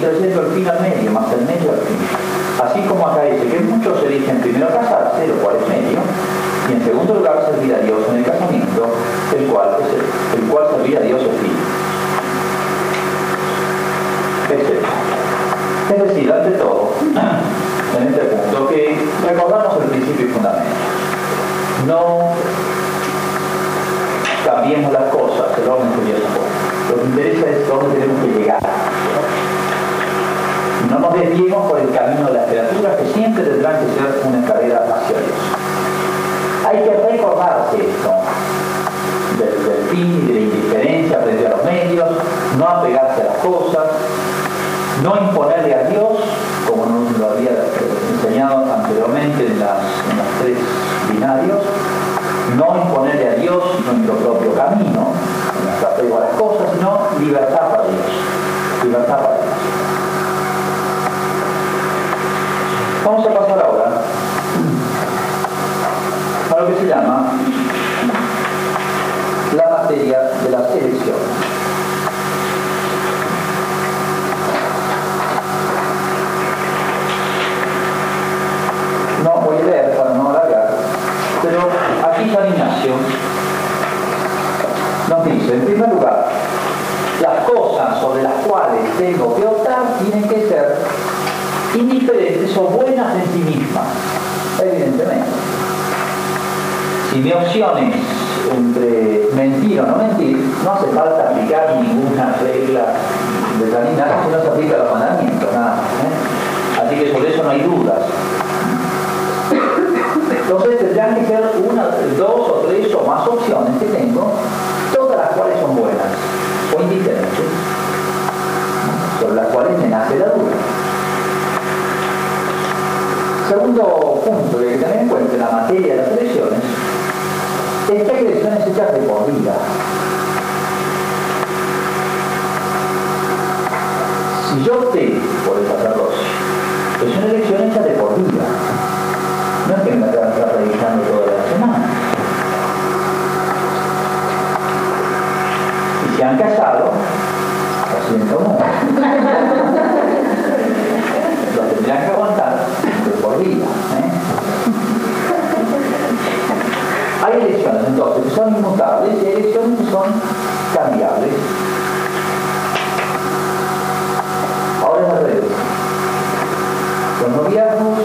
trayendo el fin al medio, más el medio al fin. Así como acá dice que muchos eligen primero casarse, lo cual es medio, y en segundo lugar servir a Dios en el casamiento, el cual, es el, cual servir a Dios es fin. Es decir, ante todo, en este punto, que recordamos el principio y fundamento. No cambiemos las cosas, el orden que Dios Lo que interesa es dónde tenemos que llegar. No nos desviemos por el camino de las criaturas que siempre tendrán que ser una carrera hacia Dios. Hay que recordarse esto del, fin y de la indiferencia frente a los medios, no apegarse a las cosas, no imponerle a Dios, como nos lo había enseñado anteriormente en, las, en los tres binarios, no imponerle a Dios nuestro propio camino, nuestro apego a las cosas, sino libertad para Dios. Libertad Dios. Vamos a pasar ahora a lo que se llama la materia de las elecciones. No voy a leer para no alargar, pero aquí San Ignacio nos dice, en primer lugar, las cosas sobre las cuales tengo que optar tienen que ser indiferentes o buenas en sí mismas, evidentemente. Si mi opción es entre mentir o no mentir, no hace falta aplicar ninguna regla de sanidad, si no se aplica los mandamientos, nada. ¿eh? Así que por eso no hay dudas. Entonces tendrán que ser una, dos o tres o más opciones que tengo, todas las cuales son buenas o indiferentes, sobre las cuales me nace la duda. Segundo punto que hay que tener en cuenta en la materia de las elecciones es que hay elecciones hechas de por vida. Si yo opté por el sacerdocio, es una elección hecha de por vida. No es que me tenga que estar revisando toda la semana. Y si han casado, lo siento mucho. Elecciones entonces son inmutables y elecciones son cambiables. Ahora es al revés. Los noviazgos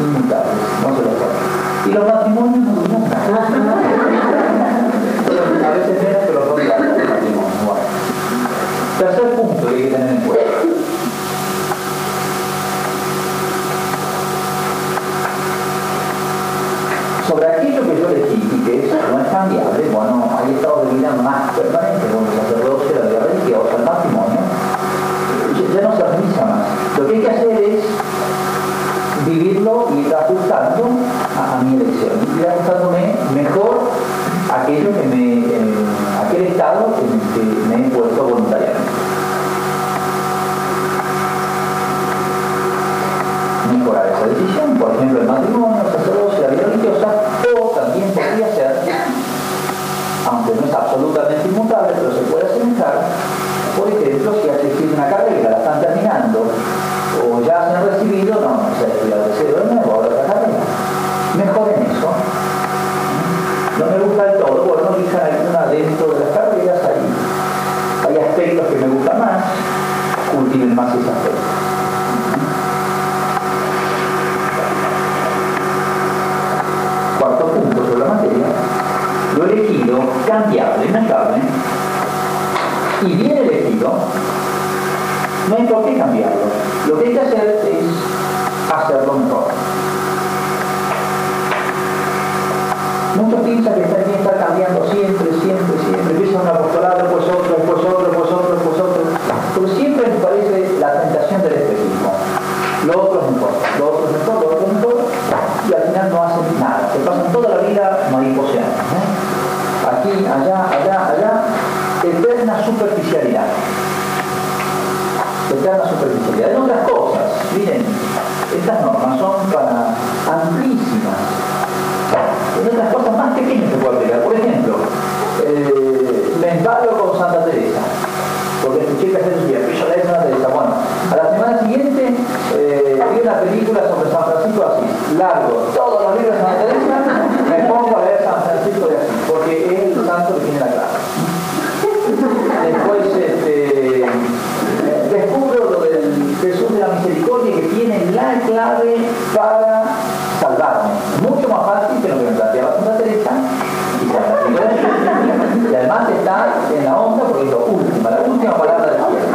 inmutables, no se los ponen. Y los matrimonios 一千五千个，那如果 cambiable, mutable, y bien elegido, no hay por qué cambiarlo. Lo que hay que hacer es hacerlo mejor. Muchos piensan que está estar cambiando siempre, siempre, siempre. Empieza un apostolado, pues otro, pues otro, pues otro, pues otro. Pero siempre me parece la tentación del espejismo. Lo otro es mejor, superficialidad. Eterna superficialidad. En otras cosas, miren, estas normas son para amplísimas. En otras cosas más pequeñas se puede aplicar. Por ejemplo, eh, me embalo con Santa Teresa. porque escuché que hacer su vida, yo hice una Teresa. Bueno, a la semana siguiente eh, vi una película sobre San Francisco de Asís, largo, todos los libros de San Teresa, me pongo a leer San Francisco de Asís, porque es el santo que tiene la clave. Para salvarme. Mucho más fácil que lo que me planteaba Santa Teresa y además está en la onda porque es lo la última palabra del cielo.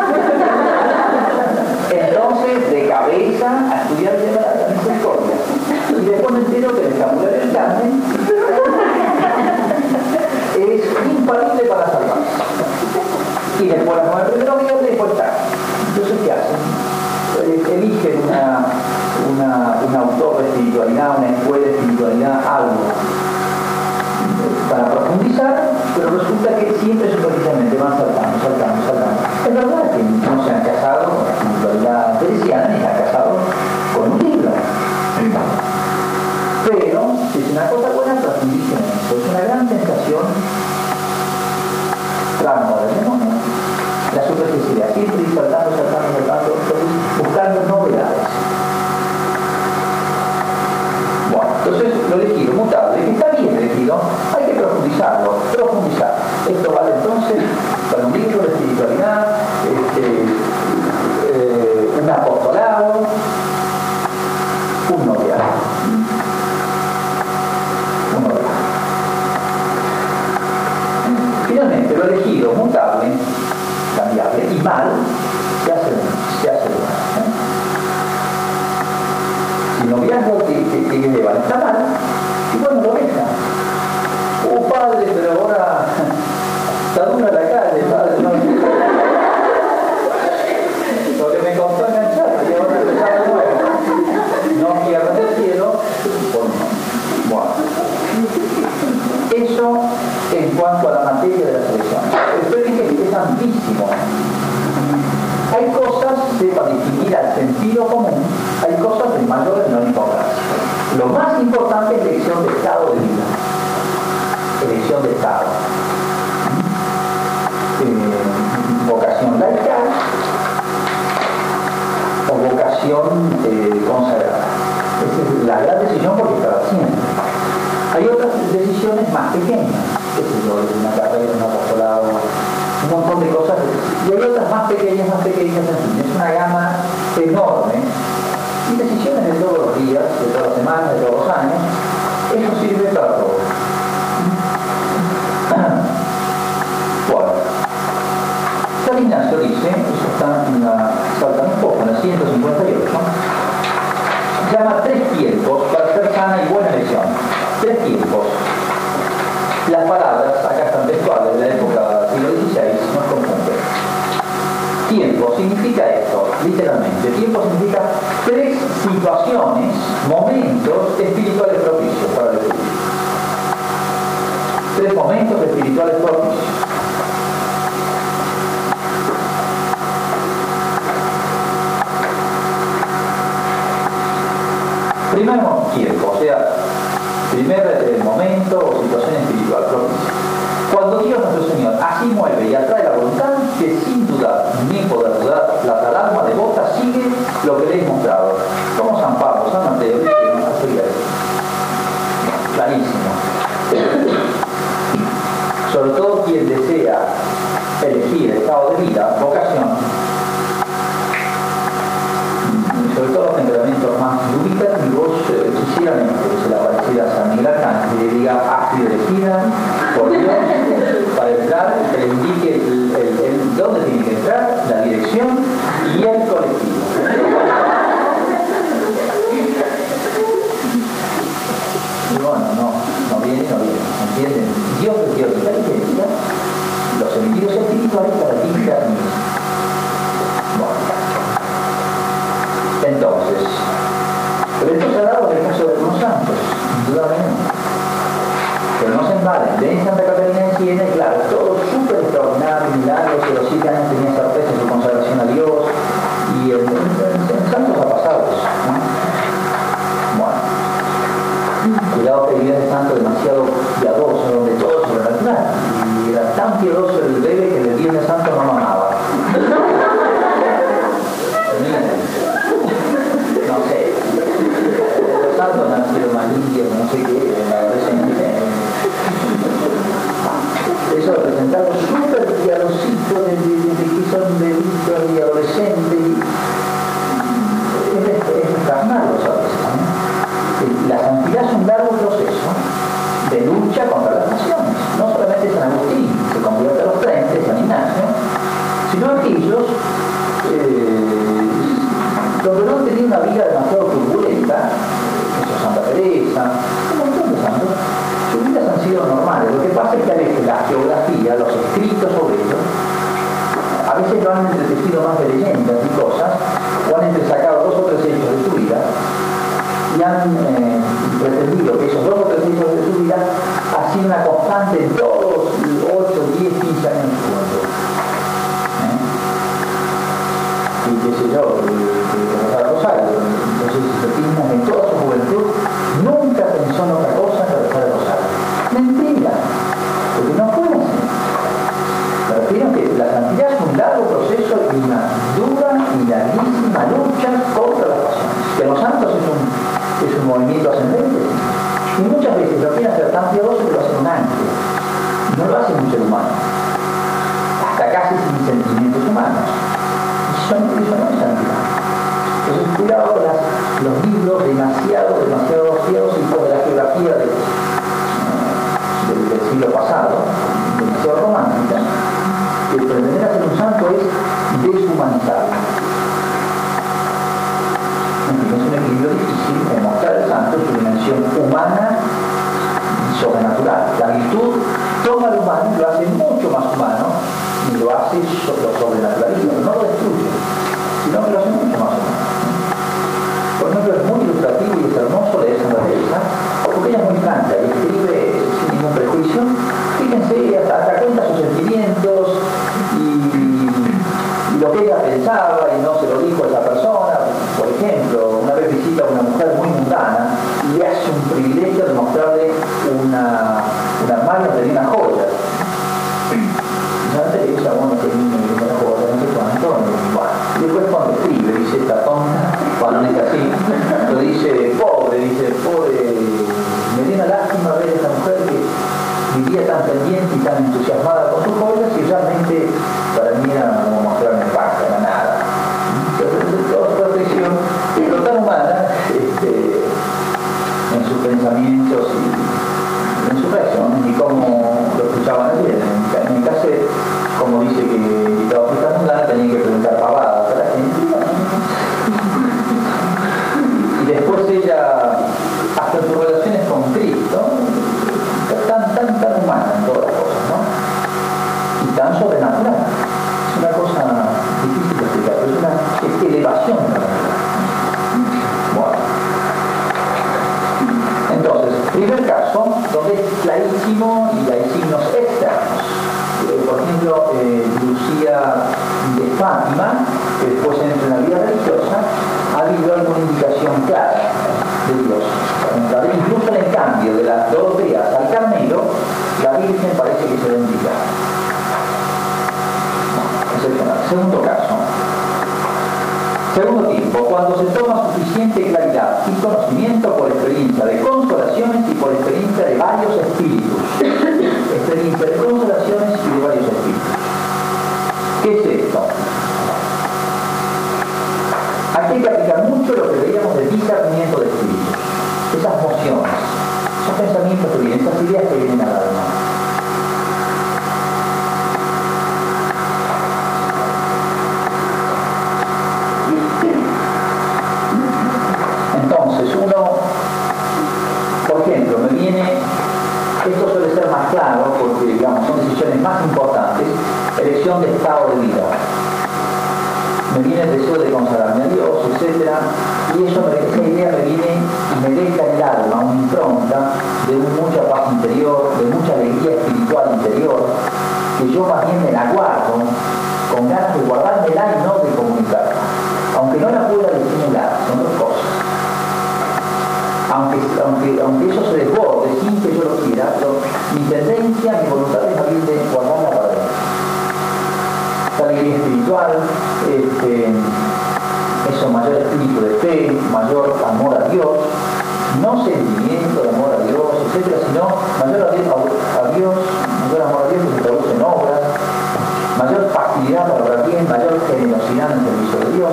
Entonces, de cabeza a estudiar el tema de la. Y después me entero que el vocabulario del Carmen es infalible para salvarse. Y después la el primero día y después está. Entonces, ¿qué hacen? Eh, eligen una, una, autor de espiritualidad, una escuela de espiritualidad, algo para profundizar, pero resulta que siempre superficialmente van saltando, saltando, saltando. Es verdad que no se han casado con la espiritualidad teresiana ni se han casado con un libro. Pero, si es una cosa buena, profundicen en eso. Es una gran tentación, trampa del demonio, la superficialidad, siempre ir saltando, saltando, saltando, buscando novedades. Bueno, entonces lo elegido, mutable, que está bien elegido, hay que profundizarlo, profundizar. Esto vale entonces para un libro de espiritualidad, este, eh, un apostolado, un noviazgo. Un noviazgo. Finalmente, lo elegido, mutable, cambiable y mal, se hace, se hace mal. Si el noviazgo que, que, que lleva está mal, y bueno, lo deja. Oh padre, pero ahora está dura la calle, padre, no. Lo que me costó enganchar, y ahora empezar de nuevo. No pierdas el cielo, por no. Bueno. Eso en cuanto a la materia de la selección. Pero es, es amplísimo. Hay cosas, para distinguir al sentido común, hay cosas de mayor y menor importancia. Lo más importante es elección de estado de vida. De estado. Eh, vocación laical o vocación eh, consagrada. Esa es la gran decisión porque está haciendo. Hay otras decisiones más pequeñas, yo, una carrera, un apostolado, un montón de cosas. Y hay otras más pequeñas, más pequeñas, en fin, es una gama enorme. Y decisiones de todos los días, de todas las semanas, de todos los años, eso sirve para todo. Bueno, San dice, eso está en la, salta un poco, en la 158, llama tres tiempos para ser sana y buena elección. Tres tiempos. Las palabras, acá están textuales de la época del siglo XVI, nos confunden. Tiempo significa esto, literalmente. Tiempo significa tres situaciones, momentos espirituales propicios para el. Tres momentos espirituales propicios. Primer tiempo, o sea, primer eh, momento o situación espiritual propicia. Cuando Dios nuestro Señor así mueve y atrae la voluntad, que sin duda ni poder dudar, la tal alma devota sigue lo que le he mostrado. Como San Pablo, San Mateo, clarísimo. Sobre todo quien desea elegir estado de vida, vocación, es un movimiento ascendente. Y muchas veces lo quieren hacer tan piadoso que lo hacen un ángel. No lo hace un ser humano. Hasta casi sin sentimientos humanos. Eso, eso no es santidad. Entonces, cuidado con los libros demasiado, demasiado vaciados y con la geografía del, del siglo pasado, demasiado romántica, que pretender hacer un santo es deshumanizarlo. En equilibrio difícil en mostrar el santo su dimensión humana y sobrenatural. La virtud toma al humano y lo hace mucho más humano y lo hace lo sobrenaturalismo, no lo destruye, sino que lo hace mucho más humano. Por ejemplo, es muy ilustrativo y es hermoso leer Santa Teresa, porque ella es muy franca y escribe sin ningún prejuicio. Fíjense, de las Doroteas al Carmelo, la Virgen parece que se bendiga. Excepcional. Segundo caso. Segundo tiempo, cuando se toma suficiente claridad y conocimiento por experiencia de consolaciones y por experiencia de varios espíritus. experiencia de consolaciones y de varios espíritus. ¿Qué es esto? Aquí hay que aplicar mucho lo que veíamos del discernimiento de espíritus. Esas mociones, esos pensamientos que vienen, esas ideas que vienen al alma. Entonces, uno, por ejemplo, me viene, esto suele ser más claro porque, digamos, son decisiones más importantes, elección de estado de vida. Me viene el deseo de consagrarme a Dios, etc. Y eso, esa idea me viene y me deja en el alma una impronta de mucha paz interior, de mucha alegría espiritual interior, que yo más bien me la guardo con ganas de guardármela y no de comunicarla. Aunque no la pueda disimular, son dos cosas aunque, aunque, aunque eso se desborde sin que yo lo quiera, pero mi tendencia, mi voluntad es bien de guardarla para adentro. Esta alegría espiritual, este, eso, mayor espíritu de fe, mayor amor a Dios, no sentimiento de amor a Dios, etcétera, sino mayor a Dios, mayor amor a Dios que se traduce en obras, mayor facilidad para obrar bien, mayor generosidad en el servicio de Dios,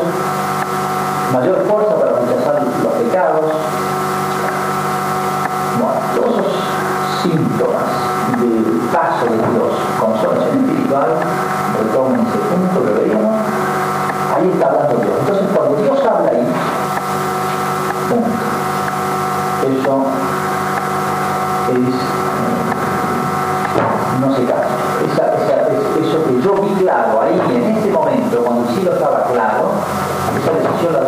mayor fuerza para rechazar los pecados, bueno, todos esos síntomas del paso de Dios, consolación espiritual, retomen ese punto que veíamos, Entonces cuando Dios habla ahí, eso es, no se casa. eso que yo vi claro ahí en ese momento, cuando el cielo estaba claro, esa decisión la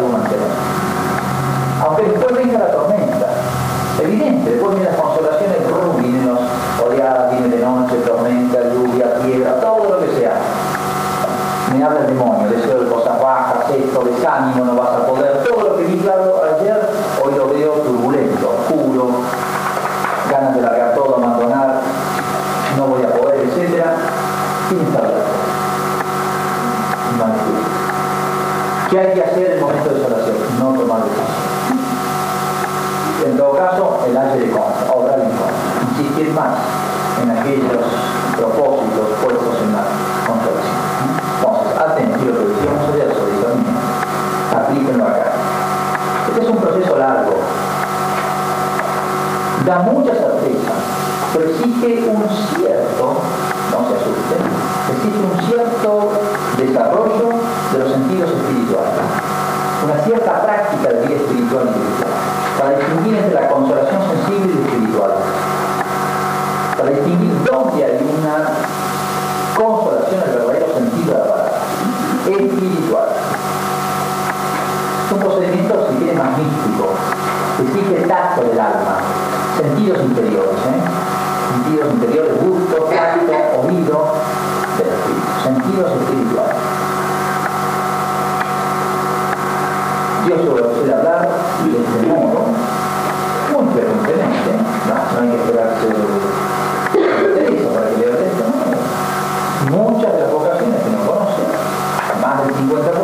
Da mucha certeza, pero exige un cierto, no se asusten, exige un cierto desarrollo de los sentidos espirituales. Una cierta práctica de vida espiritual y para distinguir entre la consolación sensible y espiritual, para distinguir dónde hay una consolación el verdadero sentido de la palabra, espiritual. Es un procedimiento, si quiere, más místico, exige tacto del alma, sentidos interiores, ¿eh? sentidos interiores, gusto, tacto, oído sentidos espirituales. Dios suele hablar de este modo, muy frecuentemente, no, no hay que esperarse de para que lea esto, ¿no? Muchas de las vocaciones que no conocen, más del 50%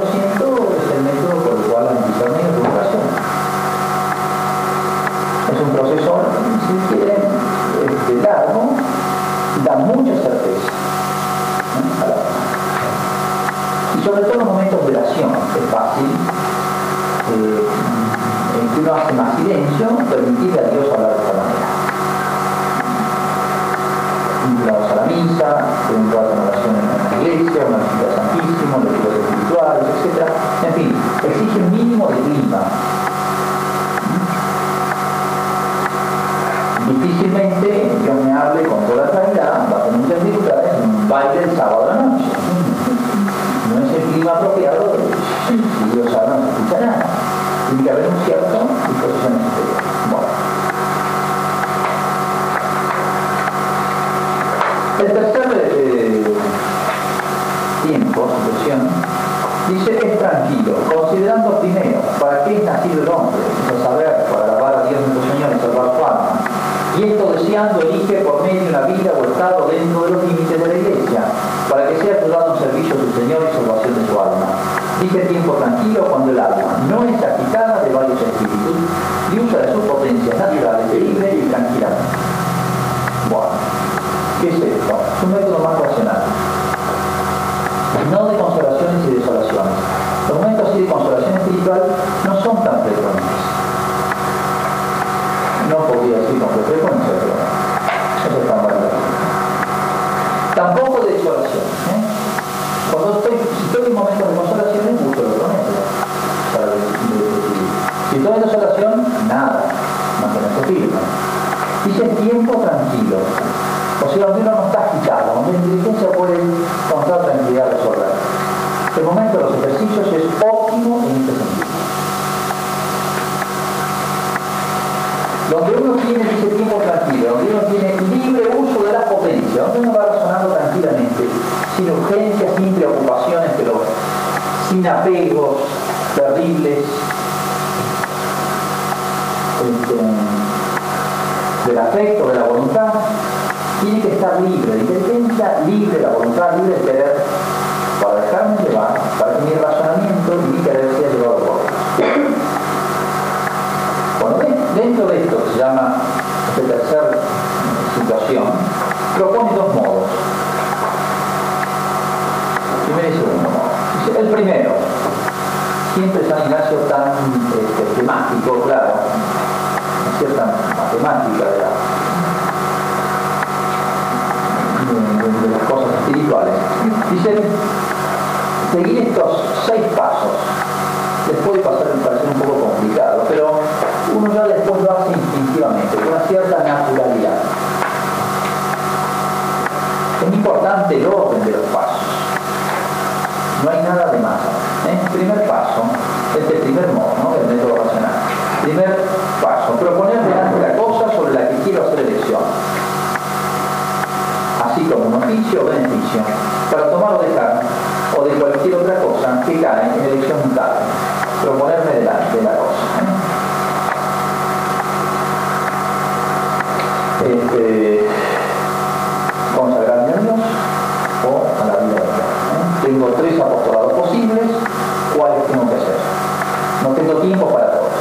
da mucha certeza ¿no? a la Y sobre todo en momentos de oración, es fácil eh, en que uno hace más silencio, permitirle a Dios hablar de esta manera. Invitados a la misa, un rato de oración en la iglesia, una visita al Santísimo, lecturas espirituales, etc. En fin, exige un mínimo de clima. Difícilmente Dios me hable con toda baile el sábado a la noche. No es el clima apropiado, si Dios habla no se escucha nada tiene que haber un cierto disposición exterior. Bueno. El tercer eh, tiempo, situación, dice es tranquilo, considerando primero para qué es nacido el hombre, es saber, para alabar a Dios nuestro Señor y salvar su alma. Y esto deseando elige por medio de una vida o estado dentro de los límites de la iglesia, para que sea ayudado en servicio de su Señor y salvación de su alma Dice tiempo tranquilo cuando el alma no es agitada de varios espíritus y usa de sus potencias naturales libre y tranquilamente. Bueno, ¿qué es esto? Es un método más racional. No de consolaciones y desolaciones. Los momentos así de consolación espiritual no son tan frecuentes. No podría decir con frecuencia, pero eso es tan valioso. Tampoco de desolación. ¿eh? Cuando estoy, si estoy en momentos de consolación, es mucho lo prometo. Para. Si estoy en desolación, nada. Mantenerse firme. Dice tiempo tranquilo. O sea, donde uno no está agitado, donde la inteligencia puede con toda tranquilidad resolver. El momento de los ejercicios es óptimo en este sentido. Donde uno tiene ese tiempo tranquilo, donde uno tiene libre uso de la potencia, donde uno sin urgencias, sin preocupaciones, pero sin apegos terribles este, del afecto, de la voluntad, tiene que estar libre de inteligencia, libre la voluntad, libre de querer, para dejarme llevar, para que mi razonamiento y mi querer sea llevado por bueno, dentro de esto que se llama esta tercera situación, propone dos modos el primero. Siempre San Ignacio tan este, temático, claro, una cierta matemática de, las cosas espirituales. Dice, seguir estos seis pasos les puede pasar, parecer un poco complicado, pero uno ya después lo hace instintivamente, con una cierta naturalidad. Es importante lo no hay nada de más. ¿eh? Primer paso, este primer modo ¿no? del método racional. Primer paso, proponer delante la cosa sobre la que quiero hacer elección. Así como un oficio o beneficio, para tomar o dejar, o de cualquier otra cosa que cae en elección mutable. Proponerme delante de la cosa. ¿eh? Este, No tengo tiempo para todos.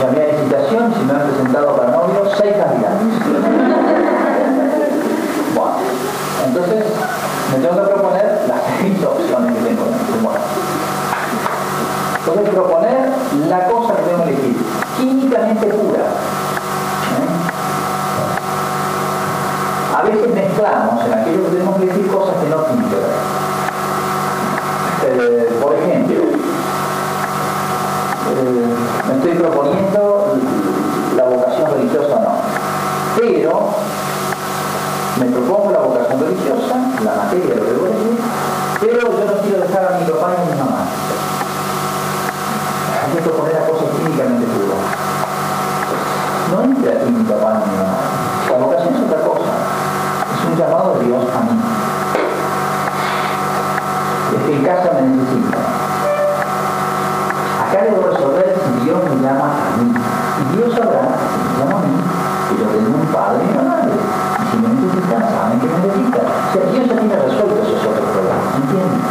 Llamé a licitación, si me han presentado para novio, seis candidatos. bueno, entonces me tengo que proponer las seis opciones que tengo. Bueno. Entonces proponer la cosa que tengo que elegir, químicamente pura. ¿eh? A veces mezclamos en aquello que tenemos que elegir cosas que no tienen. Eh, por ejemplo, eh, me estoy proponiendo la vocación religiosa o no, pero me propongo la vocación religiosa, la materia lo debo elegir, pero yo no quiero dejar a mi papá y a mi mamá. Hay que proponer a cosas químicamente puras. No entra aquí mi papá ni mi mamá. La vocación es otra cosa. Es un llamado de Dios a mí. Casa me necesita. Acá debo resolver si Dios me llama a mí. Y Dios sabrá, si me llama a mí, que yo tengo un padre y una madre. Y si me necesitan, saben que me necesitan. O sea, Dios ya tiene resuelto esos otros problemas. ¿Entienden?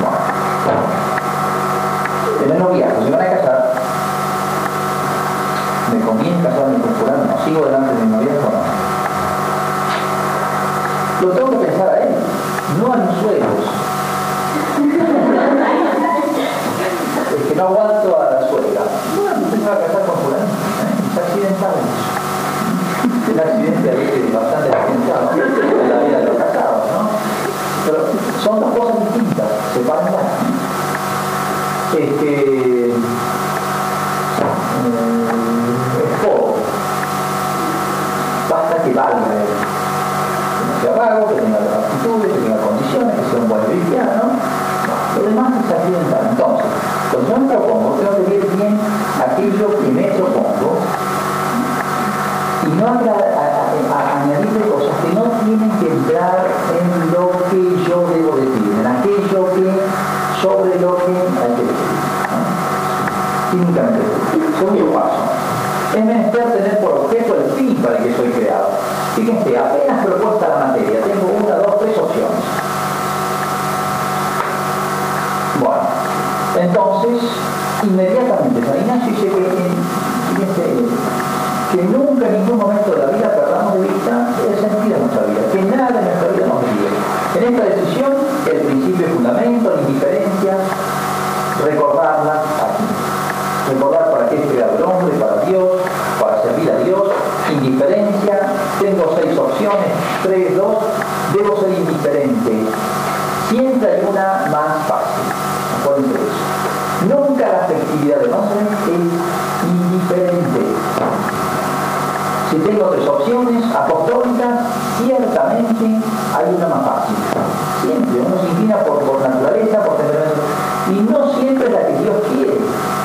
Bueno. En el noviazgo, se van a casar. ¿Me conviene casarme con fulano? ¿No sigo delante de mi noviazgo o no? Lo tengo que pensar a él, no a mis suegros. Es que no aguanto a la suegra. Bueno, usted se va a casar con fulano. ¿eh? Es accidental. Es un accidente a veces bastante accidentado en la vida de los casados, ¿no? Pero son dos cosas distintas, sepárenlas. Este, eh, es pobre. Basta que valga. Que no sea vago, que tenga las actitudes, que tenga condiciones, que sea un buen cristiano. Lo demás es accidental. Entonces, cuando yo me propongo, tengo que ver bien aquello que me propongo y no a, tienen que entrar en lo que yo debo decir, en aquello que, sobre lo que hay que decir. Químicamente. Segundo paso. Es menester tener por objeto el fin para el que soy creado. Fíjense, apenas propuesta la materia, tengo una, dos, tres opciones. Bueno, entonces, inmediatamente San Ignacio dice que, fíjense, que nunca en ningún momento de la vida perdamos de vista el sentido de nuestra vida, que nada en nuestra vida nos guíe. En esta decisión, el principio fundamento, la indiferencia, recordarla aquí. Recordar para qué es creado el hombre, para Dios, para servir a Dios, indiferencia, tengo seis opciones, tres, dos, debo ser indiferente. Siempre hay una más fácil, acuérdense de eso. Nunca la afectividad del hombre es Si tengo tres opciones apostólicas, ciertamente hay una más fácil. Siempre uno se inclina por, por naturaleza, por temperamento. Y no siempre es la que Dios quiere,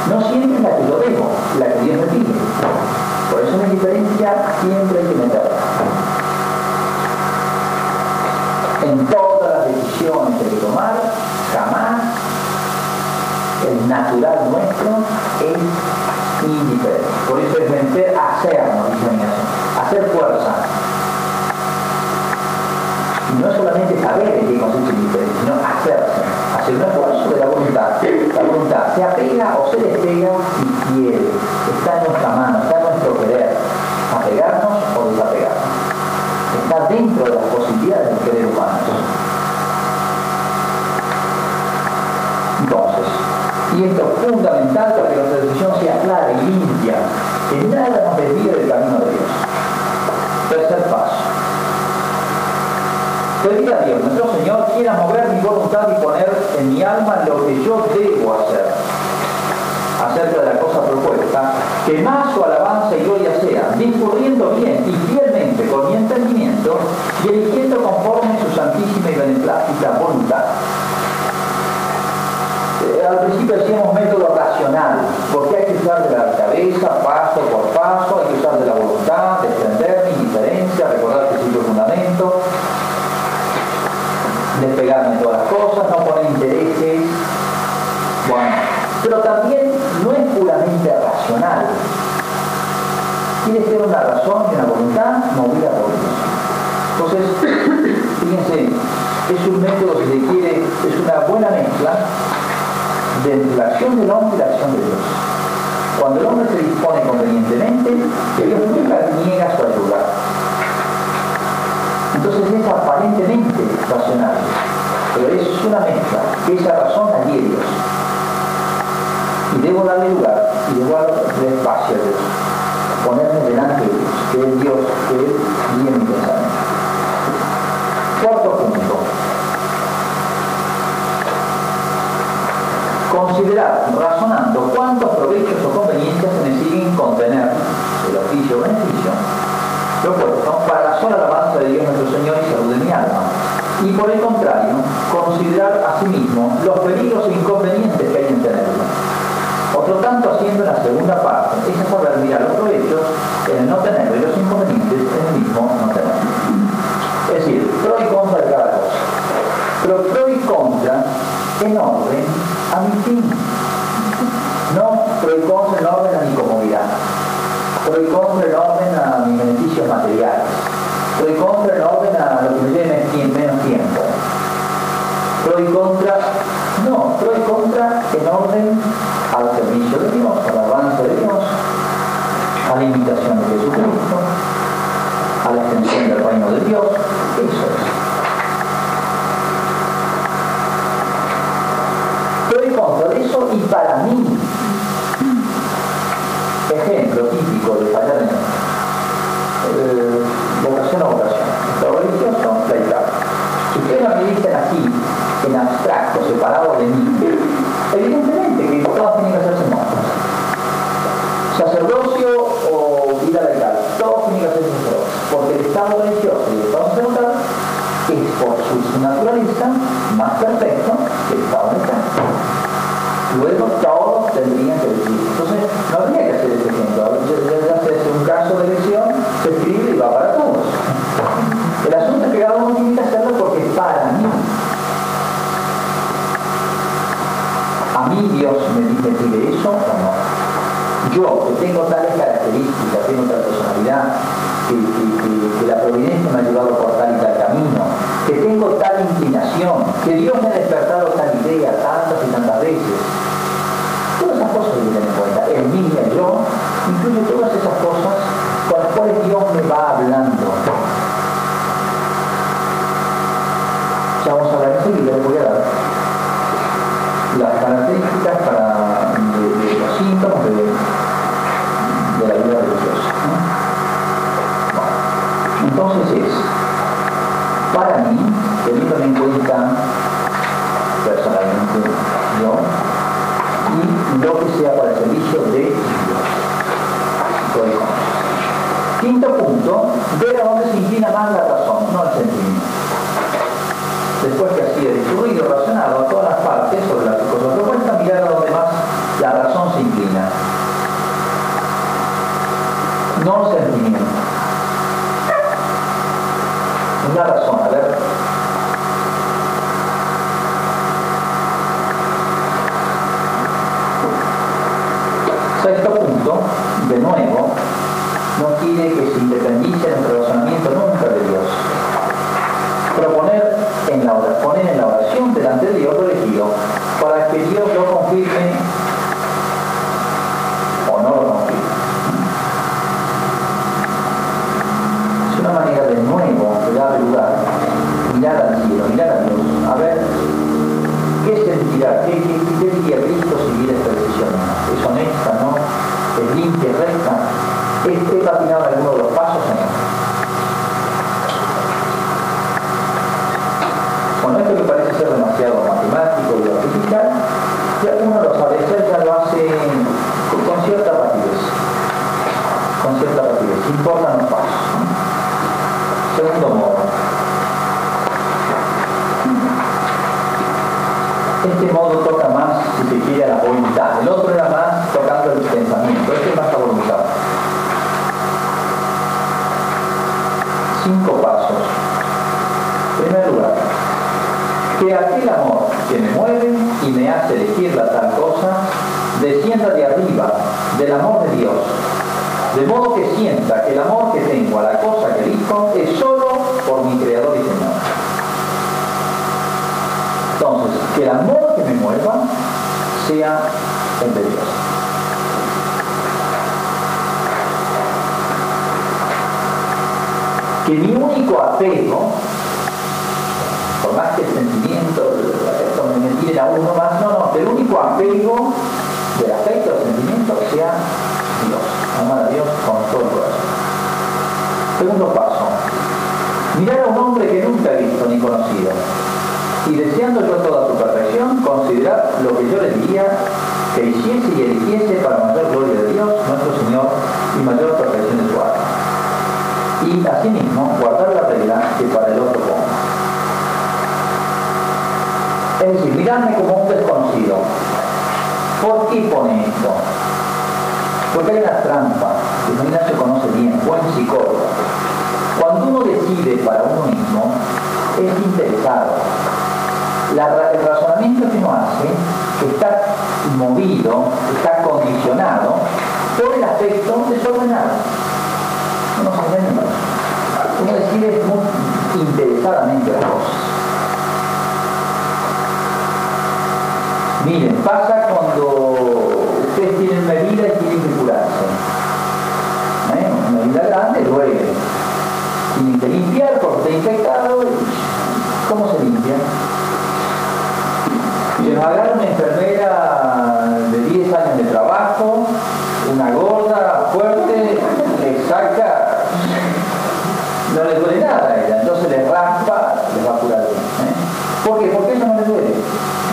no siempre es la que yo debo, la que Dios me pide. Por eso una diferencia siempre hay que meterla. En todas las decisiones que hay que tomar, jamás el natural nuestro es indiferente. Por eso es vencer hacernos, dice hacer fuerza. Y no solamente saber qué consiste el indiferente, sino hacerse, hacer un esfuerzo de la voluntad. La voluntad se apega o se despega y quiere. Está en nuestra mano, está en nuestro querer. Apegarnos o desapegarnos. Está dentro de las posibilidades del querer humano. Entonces, y esto es fundamental para que nuestra decisión sea clara y limpia, que nada nos desvíe del camino de Dios. Tercer paso. Pedir a Dios, nuestro Señor, quiera mover mi voluntad y poner en mi alma lo que yo debo hacer acerca de la cosa propuesta, que más su alabanza y gloria sea, discurriendo bien y fielmente con mi entendimiento y eligiendo conforme su santísima y beneplácita voluntad. Eh, al principio decíamos método racional, porque hay que usar de la cabeza paso por paso, hay que usar de la voluntad, desprender mi indiferencia, recordar que soy fundamento, despegarme de todas las cosas, no poner intereses. Bueno, pero también no es puramente racional. Tiene que ser una razón y una voluntad movida por Dios. Entonces, fíjense, es un método, si se quiere, es una buena mezcla de la acción del hombre y la acción de Dios. Cuando el hombre se dispone convenientemente, Dios nunca niega su ayuda. Entonces es aparentemente racional, pero es una mezcla, esa razón la Dios y debo darle lugar y debo darle espacio a Dios, ponerme delante de Dios, que es Dios, que es bien mi pensamiento. Cuarto punto. Considerar, razonando cuántos provechos o conveniencias se me siguen contener el oficio o beneficio propuesto para la sola alabanza de Dios nuestro Señor y salud de mi alma. Y por el contrario, considerar a sí mismo los peligros e inconvenientes en eh, vocación a vocación, lo religioso, laical. Si ustedes me dicen aquí, en abstracto, separado de mí, evidentemente que todas tienen que hacerse monjas. Sacerdocio o vida legal, todos tienen que hacerse sacerdotes, porque el Estado religioso y el Estado sacerdotal es por su naturaleza más perfecto que el Estado legal. Luego todos tendrían que decir. Entonces, no habría que hacer este ejemplo. Hacerse un caso de elección, se escribe y va para todos. El asunto es que cada uno tiene que hacerlo porque para mí ¿A mí Dios me, pide eso o no? Yo, que tengo tales características, tengo tal personalidad, que, la providencia me ha llevado por tal y tal camino, que tengo tal inclinación, que Dios me ha despertado tal idea tantas y tantas veces. Todas esas cosas que tener en cuenta. El mí, el yo, incluye todas esas cosas con las cuales Dios me va hablando. Ya vamos a hablar enseguida, les voy a dar las características para, de, los síntomas de, la vida religiosa. entonces es, para mí, teniendo en cuenta personalmente yo, y lo que sea para el servicio de Quinto punto, ver a dónde se inclina más la razón, no el sentimiento después que ha sido distribuido, razonado a todas las partes sobre las cosas propuestas, mirar a donde más la razón se inclina. No el sentimiento. Una razón, a ver. Sexto punto, de nuevo, no quiere que se independice nuestro razonamiento nunca de Dios. Proponer en la oración, poner en la oración delante de Dios lo elegido para que Dios lo confirme la voluntad. El otro era más tocando el pensamiento. Este es más a voluntad. Cinco pasos. En primer lugar, que aquel amor que me mueve y me hace elegir la tal cosa, descienda de arriba, del amor de Dios. De modo que sienta que el amor que tengo a la cosa que elijo es solo por mi Creador y Señor. Entonces, que el amor que me mueva sea de Dios. Que mi único apego, por más que el sentimiento, afecto me tiene a uno más, no, no, el único apego del afecto, del sentimiento sea Dios. Amar a Dios con todo el corazón. Segundo paso. Mirar a un hombre que nunca he visto ni conocido y deseando yo toda su perfección, considerar lo que yo le diría que hiciese y eligiese para mayor gloria de Dios, nuestro Señor, y mayor perfección de su alma. Y asimismo, guardar la regla que para el otro ponga. Es decir, mirarme como un desconocido. ¿Por qué pone esto? Porque hay una trampa, que no se conoce bien, buen psicólogo. Cuando uno decide para uno mismo, es interesado, el razonamiento que uno hace está movido, está condicionado por el afecto desordenado. Uno se Uno decide muy interesadamente las cosas. Miren, pasa cuando ustedes tienen una herida y tienen que curarse. ¿Eh? Una herida grande duele. Tienen que limpiar porque está infectado. ¿Cómo se limpia? Se agarra una enfermera de 10 años de trabajo, una gorda, fuerte, le saca, no le duele nada a ella, entonces le raspa, le va a curar bien. ¿eh? ¿Por qué? Porque eso no le duele,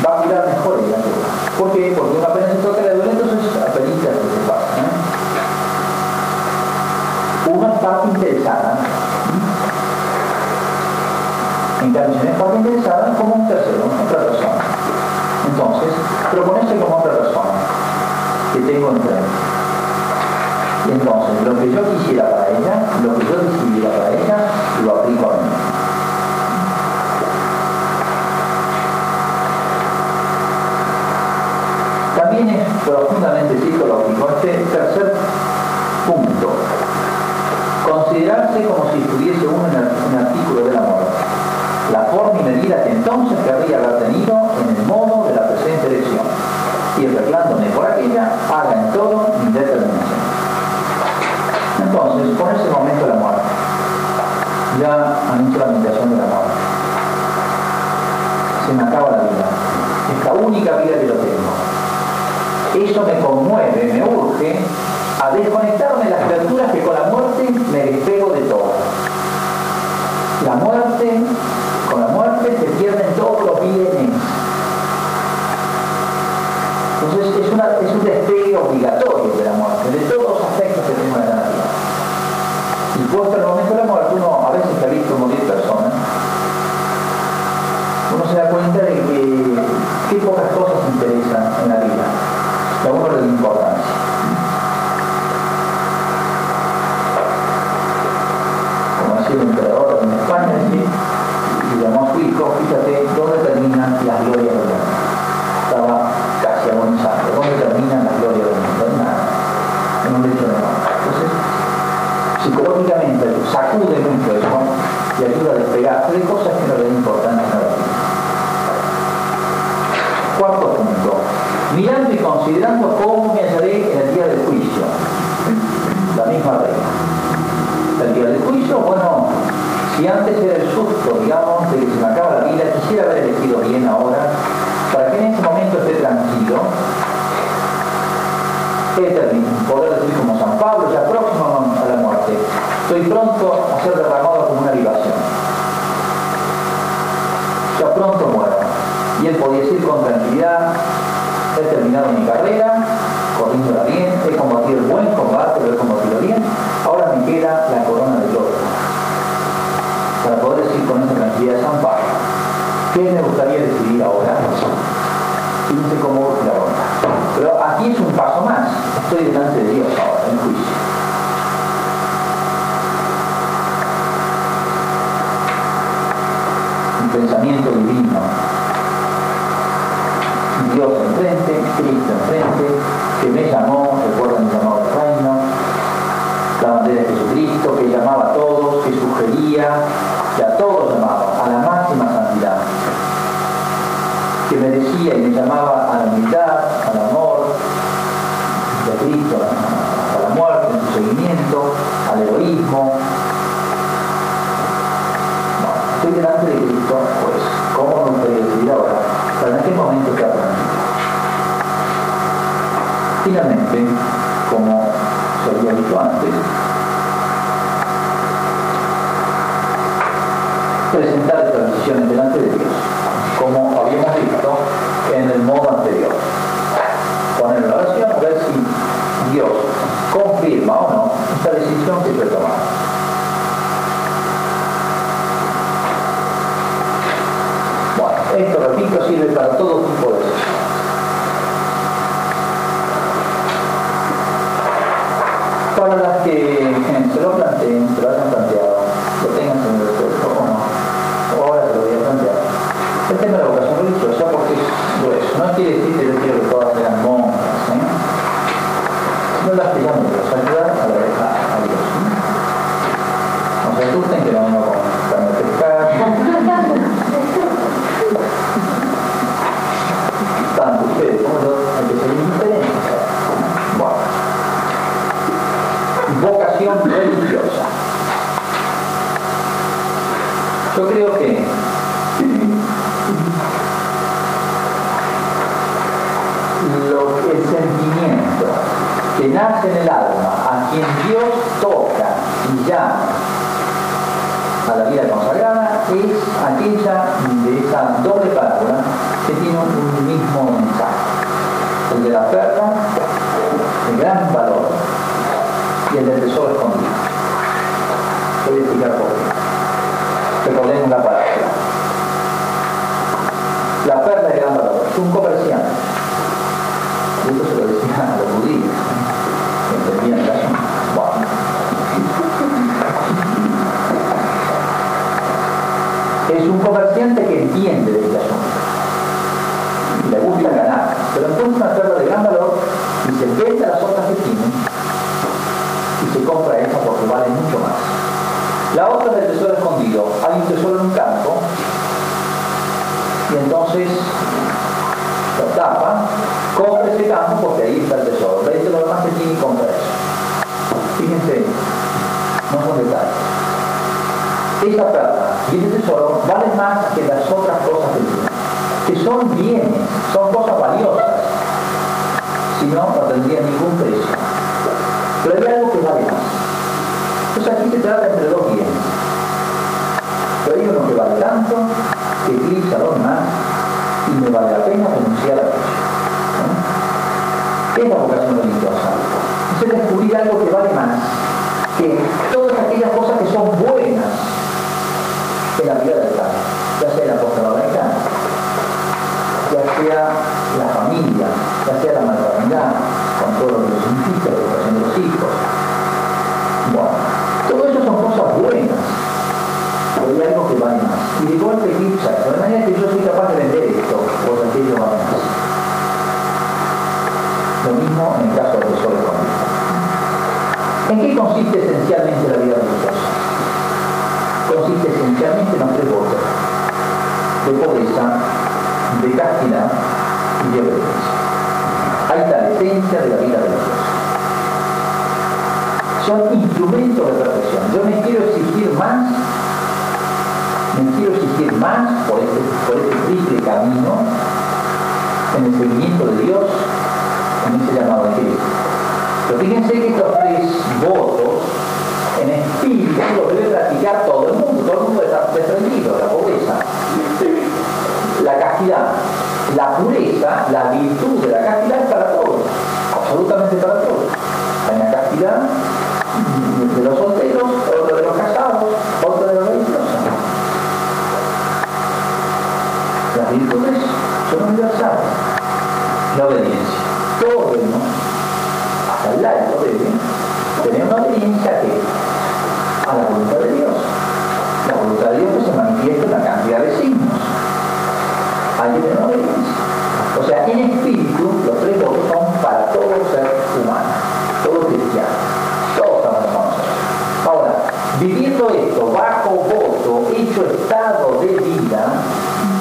va a curar mejor ella. ¿Por qué? Porque una apenas se toca le duele, entonces apenas que pasa. ¿eh? Una parte interesada. En cambio, si es parte interesada, como un tercero. Entonces, proponerse como otra persona que tengo enfrente. Entonces, lo que yo quisiera para ella, lo que yo decidiera para ella, lo aplico a mí. También es profundamente psicológico este tercer punto. Considerarse como si estuviese uno en el artículo del amor. La forma y medida que entonces querría haber tenido en el modo y arreglándome por aquella, haga en todo mi determinación. Entonces, con ese momento de la muerte, ya anuncio la meditación de la muerte. Se me acaba la vida. Es la única vida que yo tengo. Eso me conmueve, me urge a desconectarme de las criaturas que con la muerte me despego de todo. La muerte, se pierden todos los bienes entonces es, un despegue obligatorio de la muerte, de todos los aspectos que tenemos de la vida. Y puesto el momento de la muerte, uno a veces ha visto morir personas, uno se da cuenta de que qué pocas cosas interesan en la vida, a uno le importancia. Como ha sido emperador en España. Psicológicamente sacude mucho eso y ayuda a despegarse de cosas que no le dan importancia a vida. Cuarto punto. Mirando y considerando cómo me hallaré en el día del juicio. La misma regla. El día del juicio, bueno, si antes era el susto, digamos, de que se me acaba la vida, quisiera haber elegido bien ahora para que en ese momento esté tranquilo, poder decir como San Pablo, ya próximo estoy pronto a ser derramado como una libación. Ya pronto muero. Y él podía decir con tranquilidad, he terminado mi carrera, corriéndola bien, he combatido el buen combate, lo he combatido bien, ahora me queda la corona de gloria. Para poder decir con esa tranquilidad San Pablo, ¿qué me gustaría decidir ahora? Fíjense cómo la ronda. Pero aquí es un paso más. Estoy delante de Dios ahora, en juicio. Pensamiento divino. Dios enfrente, Cristo enfrente, que me llamó, recuerda mi llamado al reino, la bandera de Jesucristo, que llamaba a todos, que sugería, que a todos llamaba, a la máxima santidad, que me decía y me llamaba a la humildad, al amor de Cristo, a la muerte, en su seguimiento, al egoísmo. Estoy delante de Cristo, ¿cómo me gustaría decidir ahora? ¿Para en qué momento está Finalmente, como se había dicho antes, presentar estas decisiones delante de Dios, como habíamos visto en el modo anterior. Poner en oración a ver si Dios confirma o no esta decisión en el alma, a quien Dios toca y llama a la vida consagrada, es aquella de esa doble parábola que tiene un mismo mensaje. El de la perla, de gran valor, y el del tesoro escondido. Voy a explicar por qué. Recordemos la parábola. La perla de gran valor es un comerciante. La otra es el tesoro escondido. Hay un tesoro en un campo y entonces lo tapa, compra ese campo porque ahí está el tesoro. Vende lo demás que tiene y compra eso. Fíjense, no son detalles. Esa plata y ese tesoro valen más que las otras cosas que tiene, que son bienes, son cosas valiosas. Si no, no tendría ningún precio. Pero hay algo que vale más. Entonces aquí se trata entre dos bienes. Pero hay uno que vale tanto, que eclipsa a los demás, y me vale la pena renunciar a ello. ¿no? ¿Qué es la vocación religiosa? Es descubrir algo que vale más que todas aquellas cosas que son buenas en la vida del alma, ya sea el apostolado americano, ya sea la familia, ya sea la maternidad, con todo lo que significa la educación de los hijos. Algo que vale más. Y de golpe eso, de manera que yo soy capaz de vender esto, por aquello vale más. Lo mismo en el caso del tesoro económico. ¿En qué consiste esencialmente la vida religiosa? Consiste esencialmente en los tres votos, de pobreza, de castidad y de obediencia. Ahí está la esencia de la vida religiosa. Son instrumentos de perfección. Yo me quiero exigir más, me quiero exigir más por este, por este triple camino en el seguimiento de Dios, en ese llamado de Cristo. Pero fíjense que estos tres votos, en espíritu, los debe practicar todo el mundo, todo el mundo está desprendido de la pobreza. la castidad, la pureza, la virtud de la castidad es para todos, absolutamente para todos. Hay una castidad de los La obediencia. Todos debemos, hasta el laico debe, tener una obediencia que a la voluntad de Dios. La voluntad de Dios que se manifiesta en la cantidad de signos. Hay que tener obediencia. O sea, en espíritu, los tres votos son para todo ser humano, todo cristiano. Todos estamos llamados Ahora, viviendo esto bajo voto, hecho estado de vida,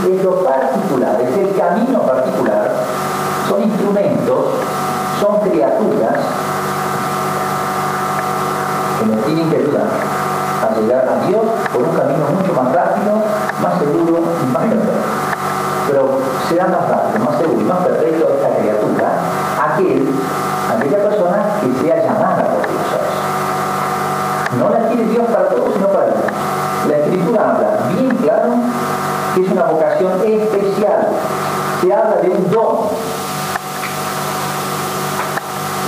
en lo particular, es el camino particular, son instrumentos, son criaturas que nos tienen que ayudar a llegar a Dios por un camino mucho más rápido, más seguro y más perfecto. Pero será más rápido, más seguro y más perfecto esta criatura, aquel, aquella persona que sea llamada por Dios No la quiere Dios para todos, sino para él. La escritura habla bien claro que es una vocación especial. Se habla de un don.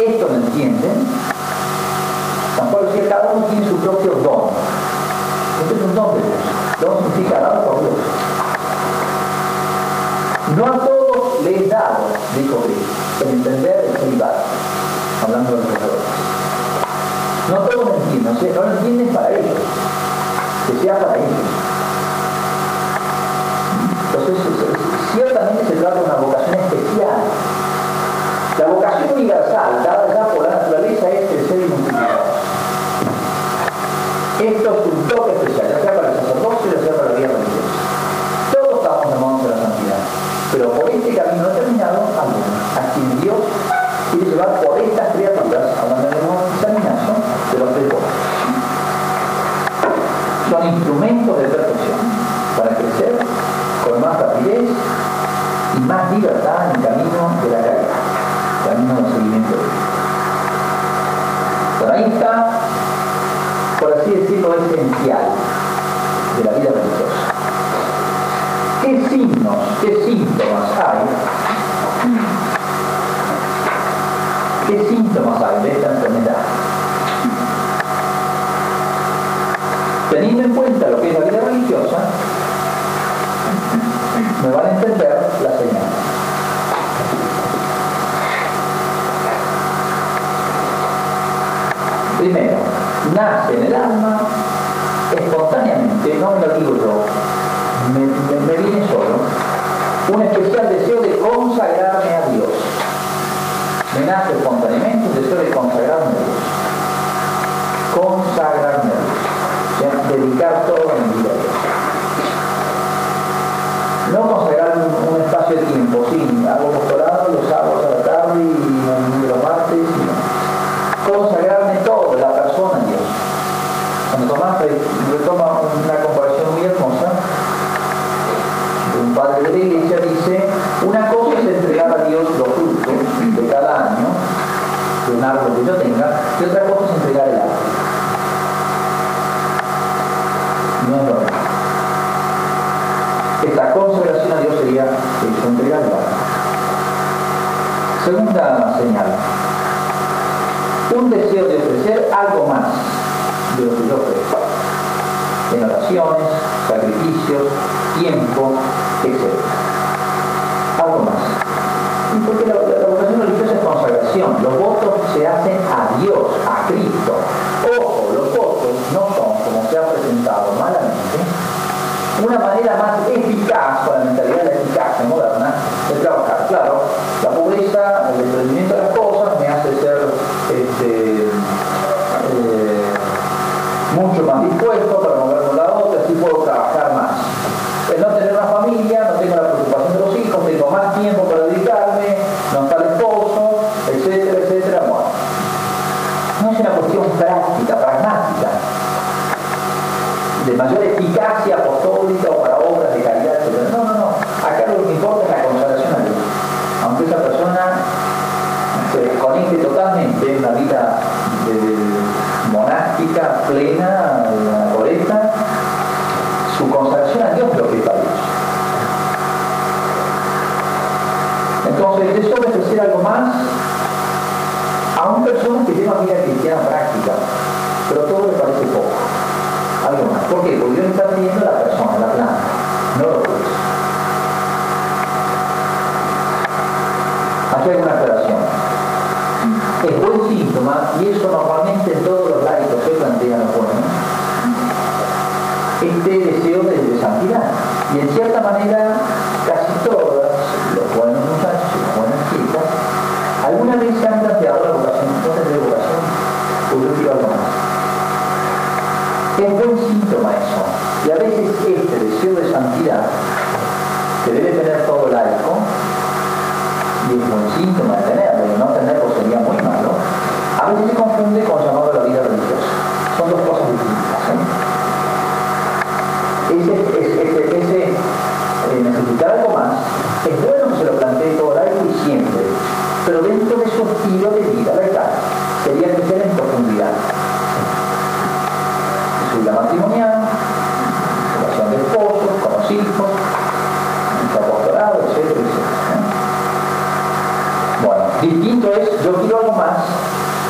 Esto lo entienden. San Pablo decía, cada uno tiene su propio don. Esto es un don de Dios. Don significa dado por Dios. No a todos le he dado, dijo Cristo, en entender el celibato, hablando de los sacerdotes. No todos lo entienden, o sea, no lo entienden para ellos, que sea para ellos. Entonces, ciertamente se trata de una vocación universal, dada ya por la naturaleza, es el ser multiplicar. Esto es un toque especial, ya sea para el sacerdocio, ya sea para la vida religiosa. Todos estamos llamados a la santidad, pero por este camino determinado, a quien Dios quiere llevar por estas criaturas, de un examinazo, de los tres Son instrumentos de perfección para crecer con más rapidez y más libertad en el camino Está, por así decirlo, esencial de la vida religiosa. ¿Qué signos, qué síntomas hay? ¿Qué síntomas hay de esta enfermedad? Teniendo en cuenta lo que es la vida religiosa, me van a entender la señal. Primero, nace en el alma espontáneamente, no me lo digo yo, me, viene solo, un especial deseo de consagrarme a Dios. Me nace espontáneamente un deseo de consagrarme a Dios. Consagrarme a Dios. O sea, dedicar todo mi vida a Dios no consagrar un, un, espacio de tiempo, sí, hago postulado los sábados a la tarde y que yo tenga, y otra cosa es entregar el árbol. No es lo mismo. Esta consagración a Dios sería eso, entregarla. Segunda señal. Un deseo de ofrecer algo más de lo que yo ofrezco. En oraciones, sacrificios, tiempo, etc. Algo más. Y la, vocación religiosa Los votos se hacen a Dios, a Cristo. Ojo, los votos no son, como se ha presentado malamente, una manera más eficaz, con la mentalidad de la eficacia moderna, de trabajar. Claro, la pobreza, el desprendimiento de las cosas me hace ser este, eh, mucho más dispuesto pero todo le parece poco. Algo más. ¿Por qué? Porque Dios está pidiendo a la persona, la planta, no lo puedes. Aquí hay una aclaración. Es buen síntoma, y eso normalmente en todos los laicos se plantean los buenos, este deseo de, de santidad. Y en cierta manera, casi todas, santidad, que debe tener todo laico, y es buen síntoma de tenerlo, y no tenerlo sería muy malo, a veces se confunde con llamado a la vida religiosa. Son dos cosas distintas. ¿eh? Ese eh, necesitar algo más, es bueno que se lo plantee todo laico y siempre, pero dentro de su estilo de vida laical, sería crecer en profundidad. Su vida matrimonial,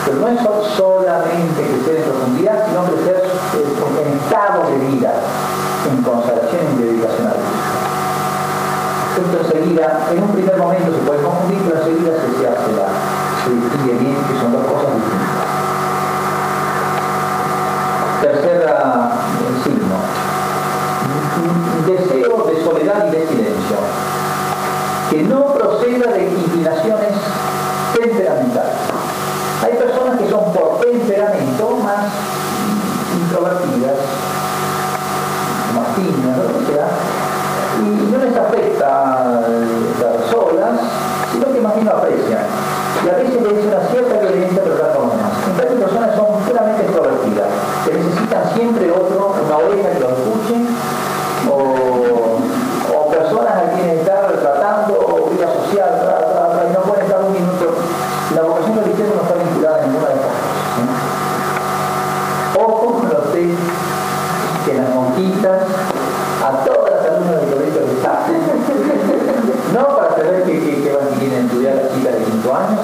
pero no es solamente crecer en profundidad, sino crecer en estado de vida, en consagración y dedicación a Dios. Esto enseguida, en un primer momento se puede confundir, pero enseguida se, se hace la, se distingue bien que son dos cosas distintas. Tercera eh, signo. Deseo de soledad y de silencio. Que no proceda de inclinaciones temperamentales. Hay personas que son por temperamento más introvertidas, más tímidas, lo que sea, y no les afecta estar solas, sino que más bien lo aprecian. Y a veces les dice una cierta violencia tratar con los. En cambio, personas son puramente extrovertidas, que necesitan siempre otro, una oreja que lo escuche, o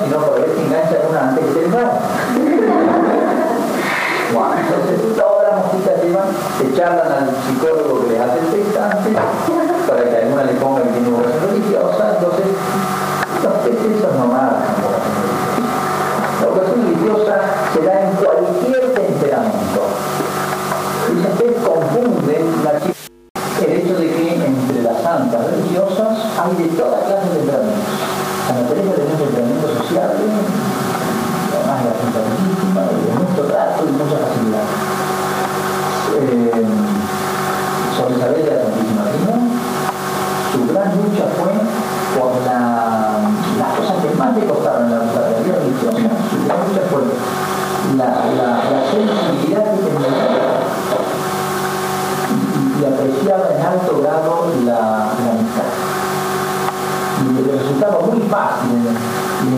sino para ver si enganchan una antes que se. Bueno, entonces todas las monjitas llevan, se charlan al psicólogo que les hace el test para que alguna le ponga que tiene vocación religiosa, entonces los test esos no marcan vocación religiosa. La vocación religiosa se da en cualquier temperamento. Y ustedes confunden la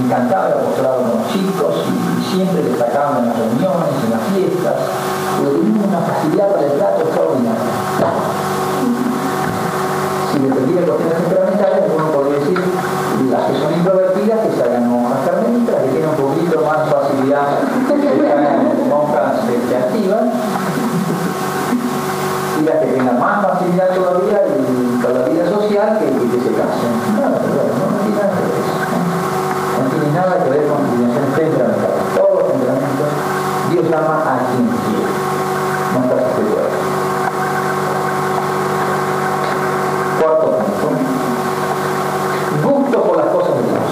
encantaba el apostolado con los chicos, y, siempre destacaban en las reuniones, en las fiestas, pero tenía una facilidad para el trato extraordinaria. Si dependía de cuestiones temperamentales, uno podría decir las que son introvertidas que se hagan monjas carmelitas, que tienen un poquito más facilidad que hagan monjas este, activas, y las que tengan más facilidad todavía con la vida social que, se casen tiene nada que ver eso. No, no tiene nada que ver con inclinaciones temperamentales. Todos los temperamentos Dios llama a quien quiere. No está sujeto a eso. Cuarto punto. Gusto por las cosas de Dios.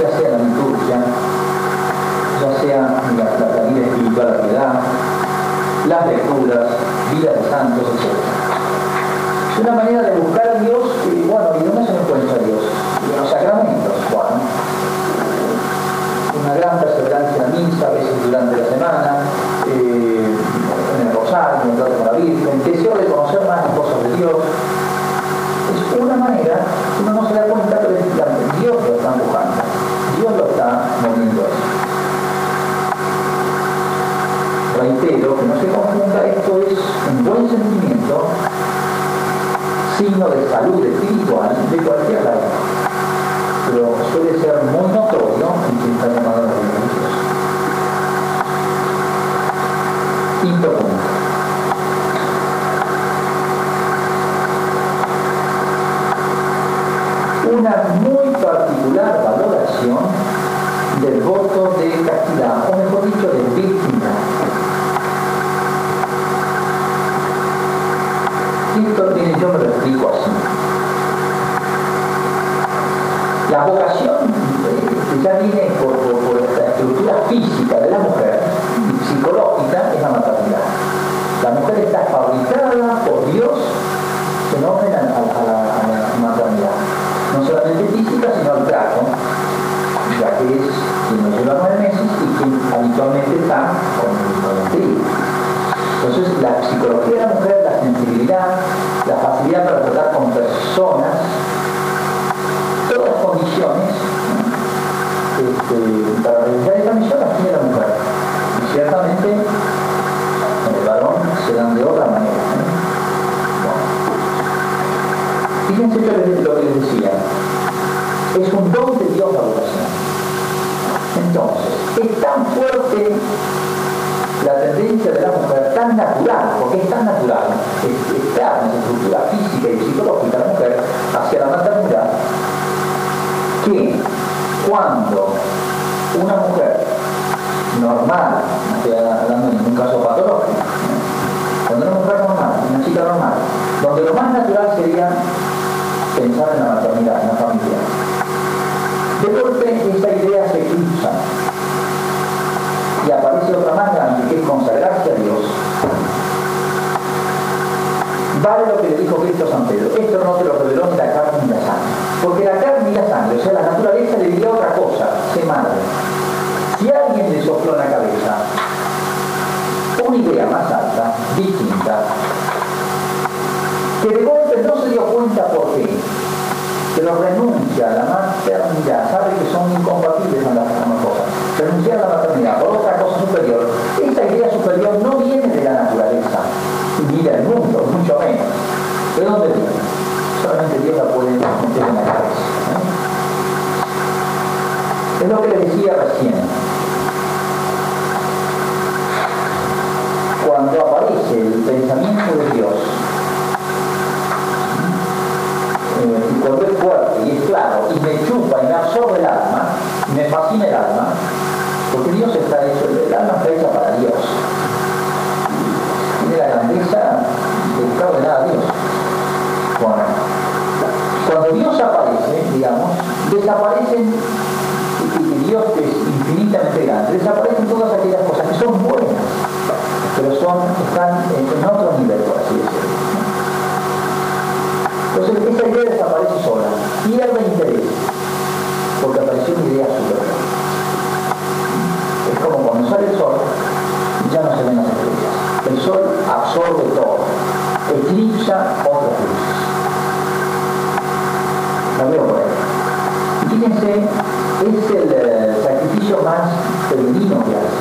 Ya sea la liturgia, ya sea la, la, la vida espiritual, la piedad, las lecturas, vida de santos, etc. Es una manera de buscar a Dios y bueno, ¿y dónde se encuentra Dios? En los sacramentos, bueno. Una gran perseverancia en misa, a veces durante la semana, eh, en el rosario, en el trato con la Virgen, deseo de conocer más las cosas de Dios. Es una manera, uno no se da cuenta, pero es, Dios lo está empujando, Dios lo está moviendo eso reitero que no se confunda, esto es un buen sentimiento signo de salud espiritual de cualquier lado. Pero suele ser muy notorio en quien está llamado a vida Quinto punto. Una muy particular valoración del voto de castidad, o mejor dicho, de víctima. Esto tiene, yo me lo explico así. La vocación eh, ya viene por, por, esta estructura física de la mujer, psicológica, es la maternidad. La mujer está fabricada por Dios en orden a, la, maternidad. No solamente física, sino al trato, ya que es quien nos lleva nueve meses y quien habitualmente está con, el. Entonces, la psicología de la mujer, la sensibilidad, la facilidad para tratar con personas, este, para realizar esta misión las tiene la mujer. Y ciertamente en el varón se dan de otra manera. Fíjense lo que les decía. Es un don de Dios la vocación. Entonces, es tan fuerte la tendencia de la mujer, tan natural, porque es tan natural, está en su estructura física y psicológica de la mujer hacia la maternidad, que cuando una mujer normal, no estoy hablando en ningún caso patológico, cuando una mujer normal, una chica normal, donde lo más natural sería pensar en la maternidad, en la familia, de golpe esa idea se cruza y aparece otra más grande que es consagrarse a Dios, vale lo que le dijo Cristo a San Pedro. Esto no te lo reveló ni la carne ni la sangre. Porque la carne y la sangre, o sea, la naturaleza le diría otra cosa, se madre. Si alguien le sopló en la cabeza una idea más alta, distinta, que de golpe no se dio cuenta por qué, pero renuncia a la maternidad, sabe que son incompatibles con las cosas, renunciar a la maternidad por otra cosa superior, esta idea superior no viene de la naturaleza, ni del mundo, mucho menos. ¿De dónde viene? Solamente Dios la puede meter en la cabeza. Es lo que le decía recién. Cuando aparece el pensamiento de Dios, y cuando es fuerte y es claro y me chupa y me absorbe el alma, y me fascina el alma, porque Dios está hecho, el alma está hecha para Dios. Tiene la grandeza de nada a Dios. Bueno, cuando Dios aparece, digamos, desaparecen, y Dios es infinitamente grande, desaparecen todas aquellas cosas que son buenas, pero son, están en otro nivel, por así decirlo. Entonces esa idea desaparece sola, pierde interés, porque apareció una idea superior. Es como cuando sale el sol, ya no se ven las estrellas. El sol absorbe todo, eclipsa otras luces. Ahí. Fíjense, es el eh, sacrificio más femenino que hace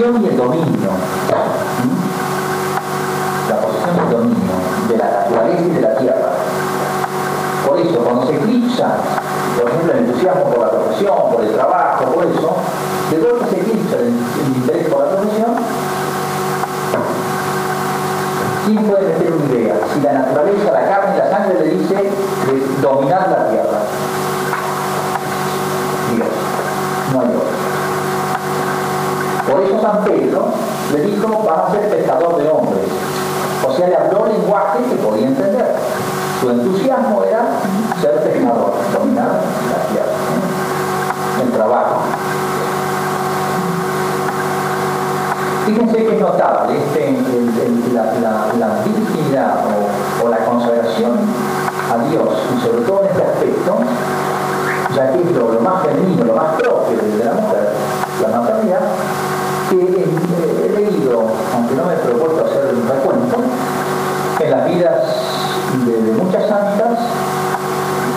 Posesión y el dominio. La posesión y el dominio de la naturaleza y de la tierra. Por eso, cuando se eclipsa, por ejemplo, el entusiasmo por la profesión, por el trabajo, por eso, de golpe se eclipsa el, el interés por la profesión, ¿quién puede meter una idea? Si la naturaleza, la carne y la sangre le dice de dominar la tierra. Dios, no hay otro. Por eso San Pedro le dijo, vas a ser pescador de hombres. O sea, le habló lenguaje que podía entender. Su entusiasmo era ser pescador, dominar la tierra, el trabajo. Fíjense que es notable este, o, la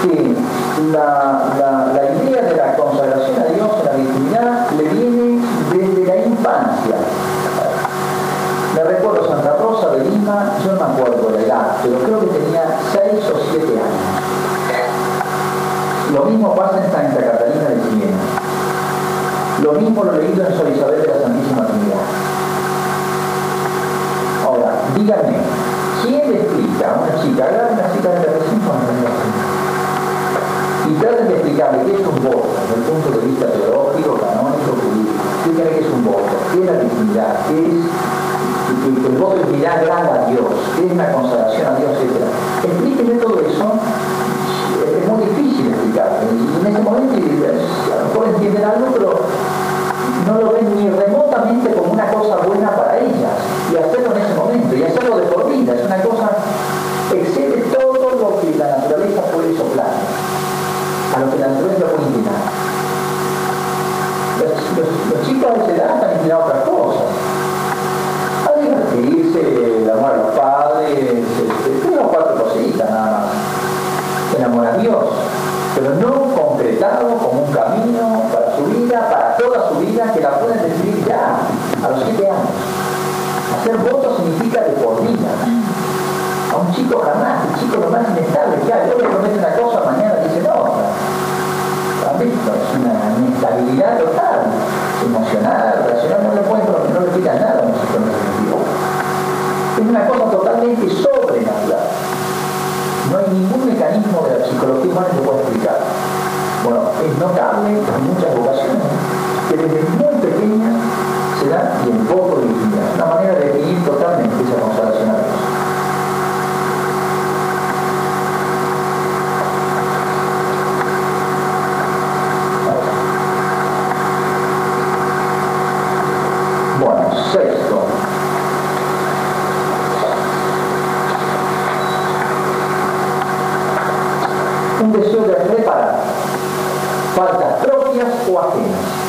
que la, la idea de la consagración a Dios en la virginidad le viene desde la infancia. Me recuerdo Santa Rosa de Lima, yo no me acuerdo la edad, pero creo que tenía 6 o 7 años. Lo mismo pasa en Santa Catalina de Siena. Lo mismo lo he leído en Sor Isabel de la Santísima Trinidad. Ahora, díganme, ¿quién le explica una chica, agarra una chica de 35 años y traten de explicarle qué es un voto desde el punto de vista teológico, canónico, jurídico? Qué es un voto, qué es la dignidad, qué es que, el voto es mirar grande a Dios, qué es una consagración a Dios, etc. Explíquenle todo eso, es muy difícil explicarlo. Y en ese momento a lo mejor entienden algo, pero no lo ven ni remotamente como una cosa buena para ellas. Y hacerlo en ese momento, y hacerlo de por vida, es una cosa, excede todo lo que la naturaleza puede soplar, a lo que la naturaleza puede inclinar. Los, chicos de esa edad están inclinados a otras cosas divertirse, el amor a los padres, tres o cuatro cositas nada más. El amor a Dios, pero no concretado como un camino para su vida, para toda su vida, que la pueden decidir ya, a los siete años. Hacer voto significa de por vida. A un chico jamás, el chico lo más inestable que hay. Le prometo una cosa, mañana dice no. Es una inestabilidad total, emocional, racional, no le pueden, no le nada a un chico es una cosa totalmente sobrenatural. No hay ningún mecanismo de la psicología humana que pueda explicar. Bueno, es notable en muchas ocasiones que desde muy pequeña se da y en poco de Una manera de definir totalmente esa consagración ou Atena?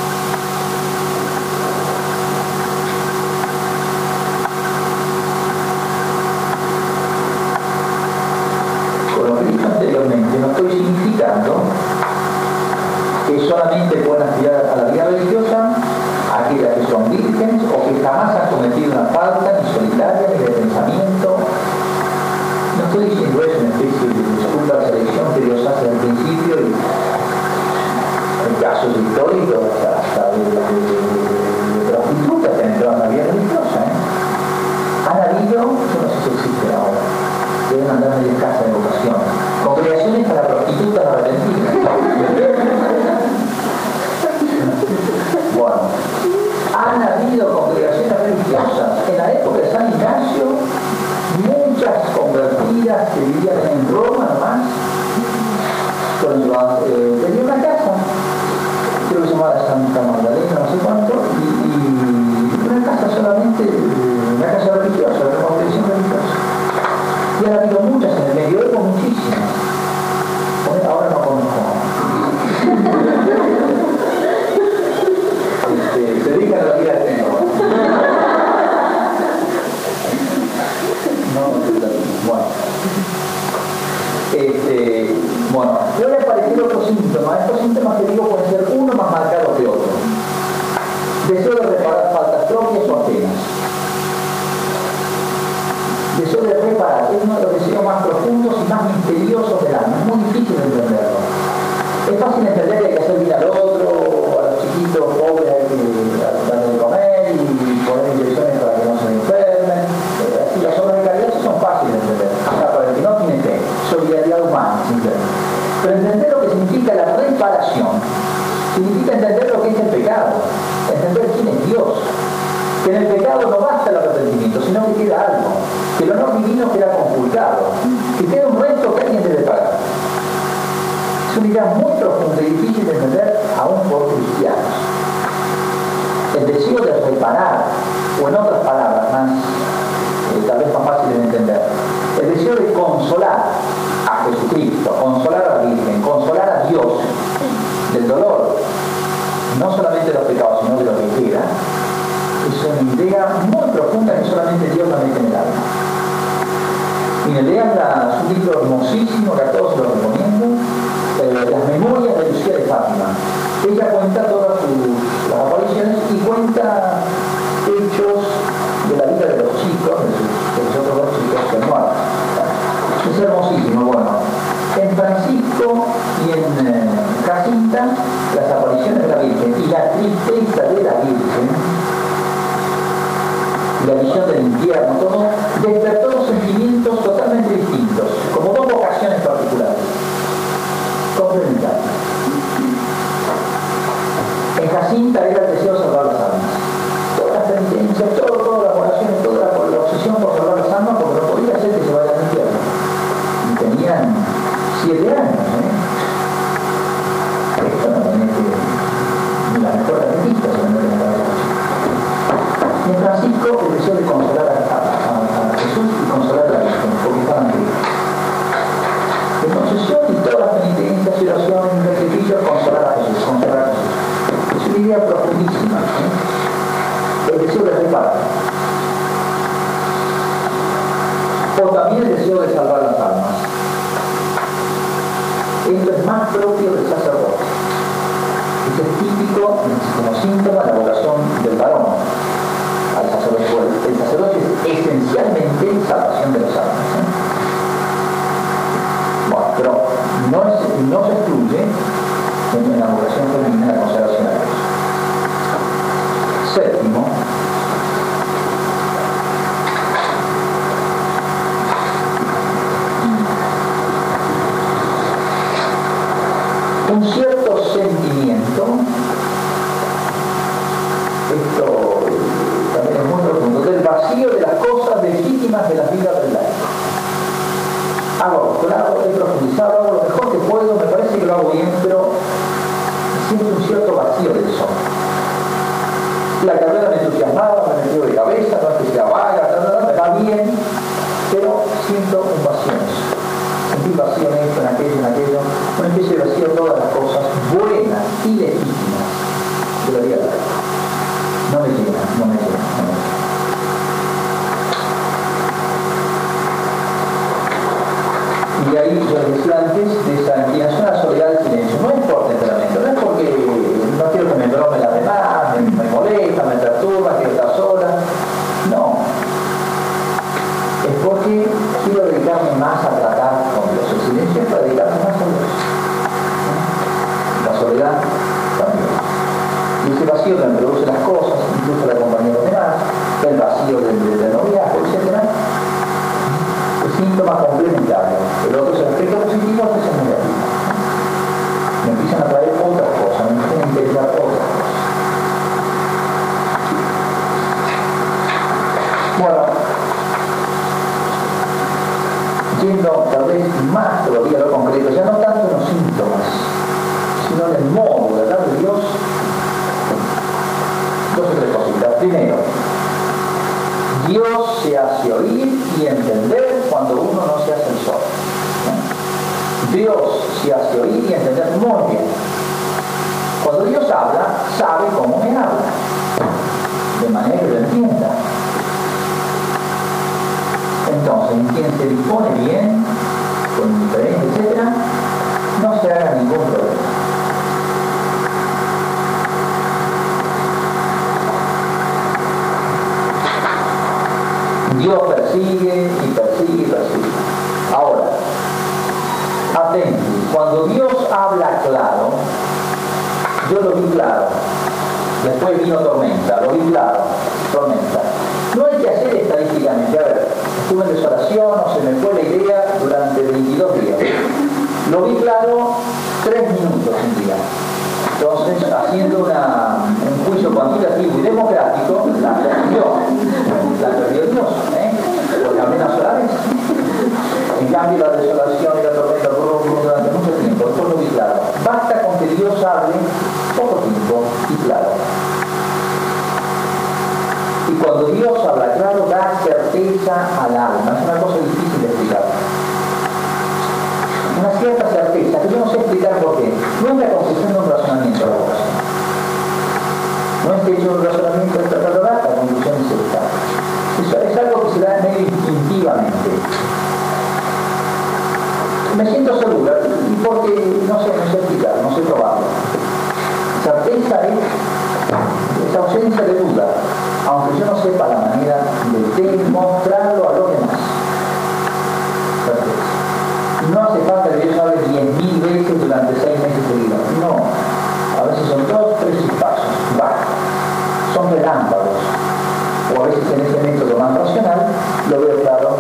Las apariciones de la Virgen y la tristeza de la Virgen la visión del infierno, todo, despertó dos sentimientos totalmente distintos, como dos vocaciones particulares, complementarias. En Jacinta era el deseo de salvar las almas. Todas las penitencias, todo, todas las oraciones, toda la, obsesión por salvar las almas, porque no podía ser que se vayan al infierno. Y tenían siete años, esencialmente salvación de los. ¿eh? Bueno, pero no, es, no se excluye en la vocación femenina la consagración a Dios. Séptimo, un cierto sentimiento, esto del vacío de las cosas legítimas de la vida del laico. Hago claro, he profundizado, hago lo mejor que puedo, me parece que lo hago bien, pero siento un cierto vacío de eso. La carrera me entusiasmaba, me metió de cabeza, no es que sea vaga, me bien, pero siento un vacío. Sentí vacío en esto, en aquello, en aquello, una especie de vacío todas las cosas buenas y legítimas de la vida. No me llena, no me llena, no me llena. y ahí yo decía antes de esa inclinación a la soledad del silencio. No es por temperamento, no es porque no quiero que me brome la demás, me, me molesta, me perturba, quiero estar sola. No. Es porque quiero dedicarme más a tratar con Dios. El silencio es para dedicarme más a Dios. La soledad también. Y ese vacío que me produce las cosas, incluso la compañía de los demás, el vacío del, del noviazgo, etc síntoma complementario. El otro es el efecto positivo, este es el negativo. Me empiezan a traer otras cosas, me empiezan a integrar otras cosas. Bueno, yendo tal vez más todavía a lo concreto, ya no tanto en los síntomas, sino en el modo de hablar de Dios, dos o tres cositas. Primero, Dios se hace oír y entender cuando uno no se hace el sol. Dios se hace oír y entender muy bien. Cuando Dios habla, sabe cómo me habla, de manera que lo entienda. Entonces, quien se dispone bien, con indiferencia, etc., no se haga ningún problema. Dios persigue y persigue y persigue. Ahora, atento, cuando Dios habla claro, yo lo vi claro. Después vino tormenta, lo vi claro, tormenta. No hay que hacer estadísticamente, a ver, estuve en desolación o se me fue la idea durante 22 días. Lo vi claro tres minutos en día. Entonces, haciendo un juicio cuantitativo y democrático, la perdió, la perdió Dios, ¿eh? porque apenas solares. En cambio, la desolación y la tormenta durante mucho tiempo, esto es muy claro. Basta con que Dios hable poco tiempo y claro. Y cuando Dios habla claro, da certeza al alma. Es una cosa difícil de explicar. conduciendo un razonamiento a la vocación. No es que hecho un razonamiento de conducción es esta. Eso es algo que se da medio instintivamente. Me siento segura, y porque no sé, no sé explicar, no sé probarlo. Certeza es esa ausencia de duda, aunque yo no sepa la manera de demostrarlo más lo veo claro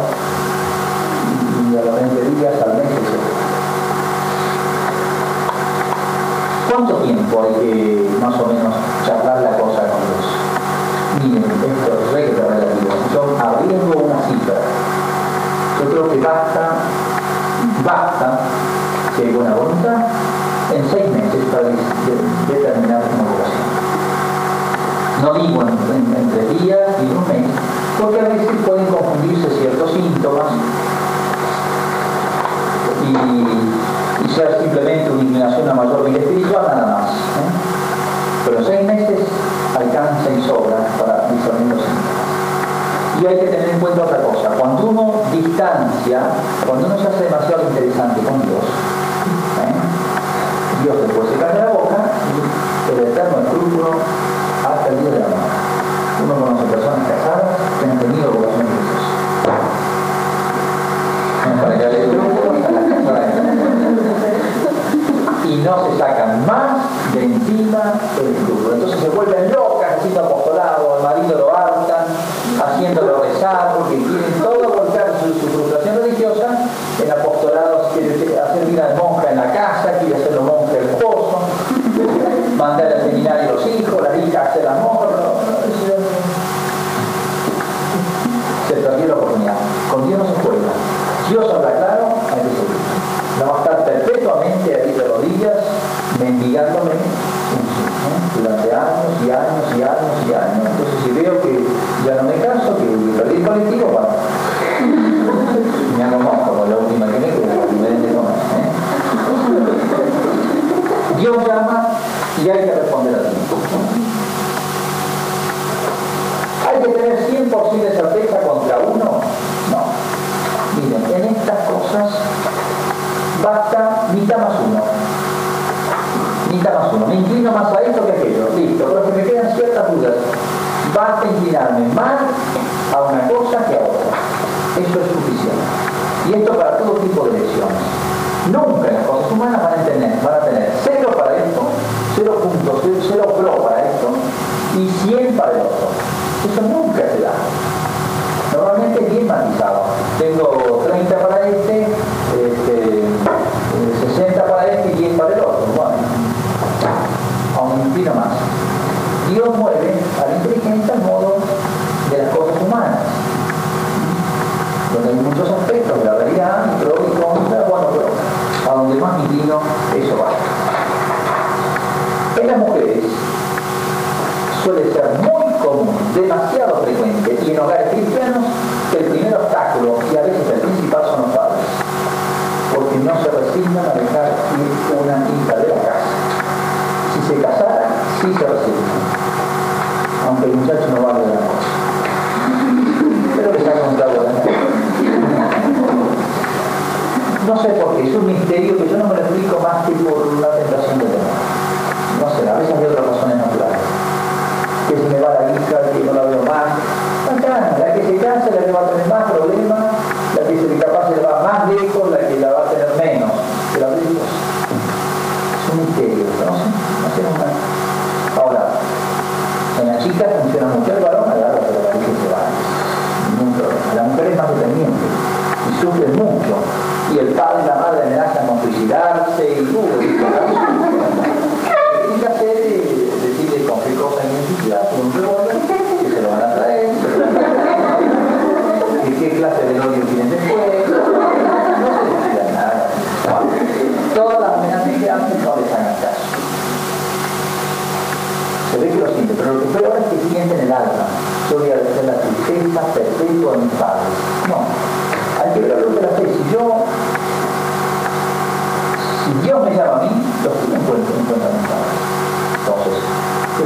y a los 20 días al mes, etc. ¿Cuánto tiempo hay que más o menos charlar la cosa con Dios? Miren, esto es regla relativa. Yo arriesgo una cifra. Yo creo que basta basta, si hay buena voluntad, en seis meses para determinar una vocación. No digo en, tres días ni un mes, porque a veces pueden confundirse ciertos síntomas y, ser simplemente una inclinación a mayor vida espiritual nada más. ¿eh? Pero seis meses alcanza y sobra para discernir los síntomas. Y hay que tener en cuenta otra cosa. Cuando uno distancia, cuando uno se hace demasiado interesante con Dios, ¿eh? Dios después se cae la boca y el eterno escrúpulo ha perdido de la mano. Uno conoce personas casadas que han tenido vocación religiosa. Para que y no se sacan más de encima el escrúpulo. Entonces se vuelven locas haciendo apostolado, al marido lo hartan, haciéndolo rezar, porque quieren todo volcar su, su frustración religiosa en apostolados, quiere hacer vida de monja en la casa, quiere hacerlo monja el esposo, mandar al seminario los hijos, la hija mendigándome durante años y años y años y años. Entonces si veo que ya no me caso, que el colectivo, bueno, me hago más como la última que me queda, diferente no ¿eh? Dios llama y hay que responder a tiempo. ¿Hay que tener 100% de certeza contra uno? No. Miren, en estas cosas basta mitad más uno. Mitad más uno. Me inclino más a esto que a aquello. Listo. Pero que me quedan ciertas dudas basta inclinarme más a una cosa que a otra. Eso es suficiente. Y esto para todo tipo de lesiones. Nunca las cosas humanas van a tener, van a tener cero para esto, cero puntos, cero pro para esto y 100 para el otro. Eso nunca se da. Normalmente es bien matizado. Tengo 30 para este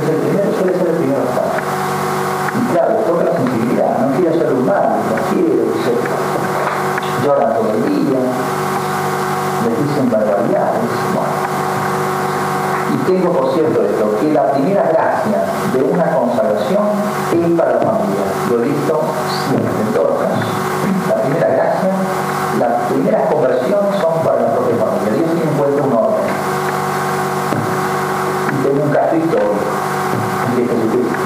el primero suele ser el primero estar. Y claro, toca la sensibilidad, no quiere un mal, no quiere, se lloran todo el día, les dicen barbaridades, bueno. Y tengo por cierto esto, que la primera gracia de una consagración es para la familia. Lo he visto siempre, en todos los casos. La primera gracia, las primeras conversiones son para la propia familia. Dios tiene en un orden. Y tengo un caso que a gente tem que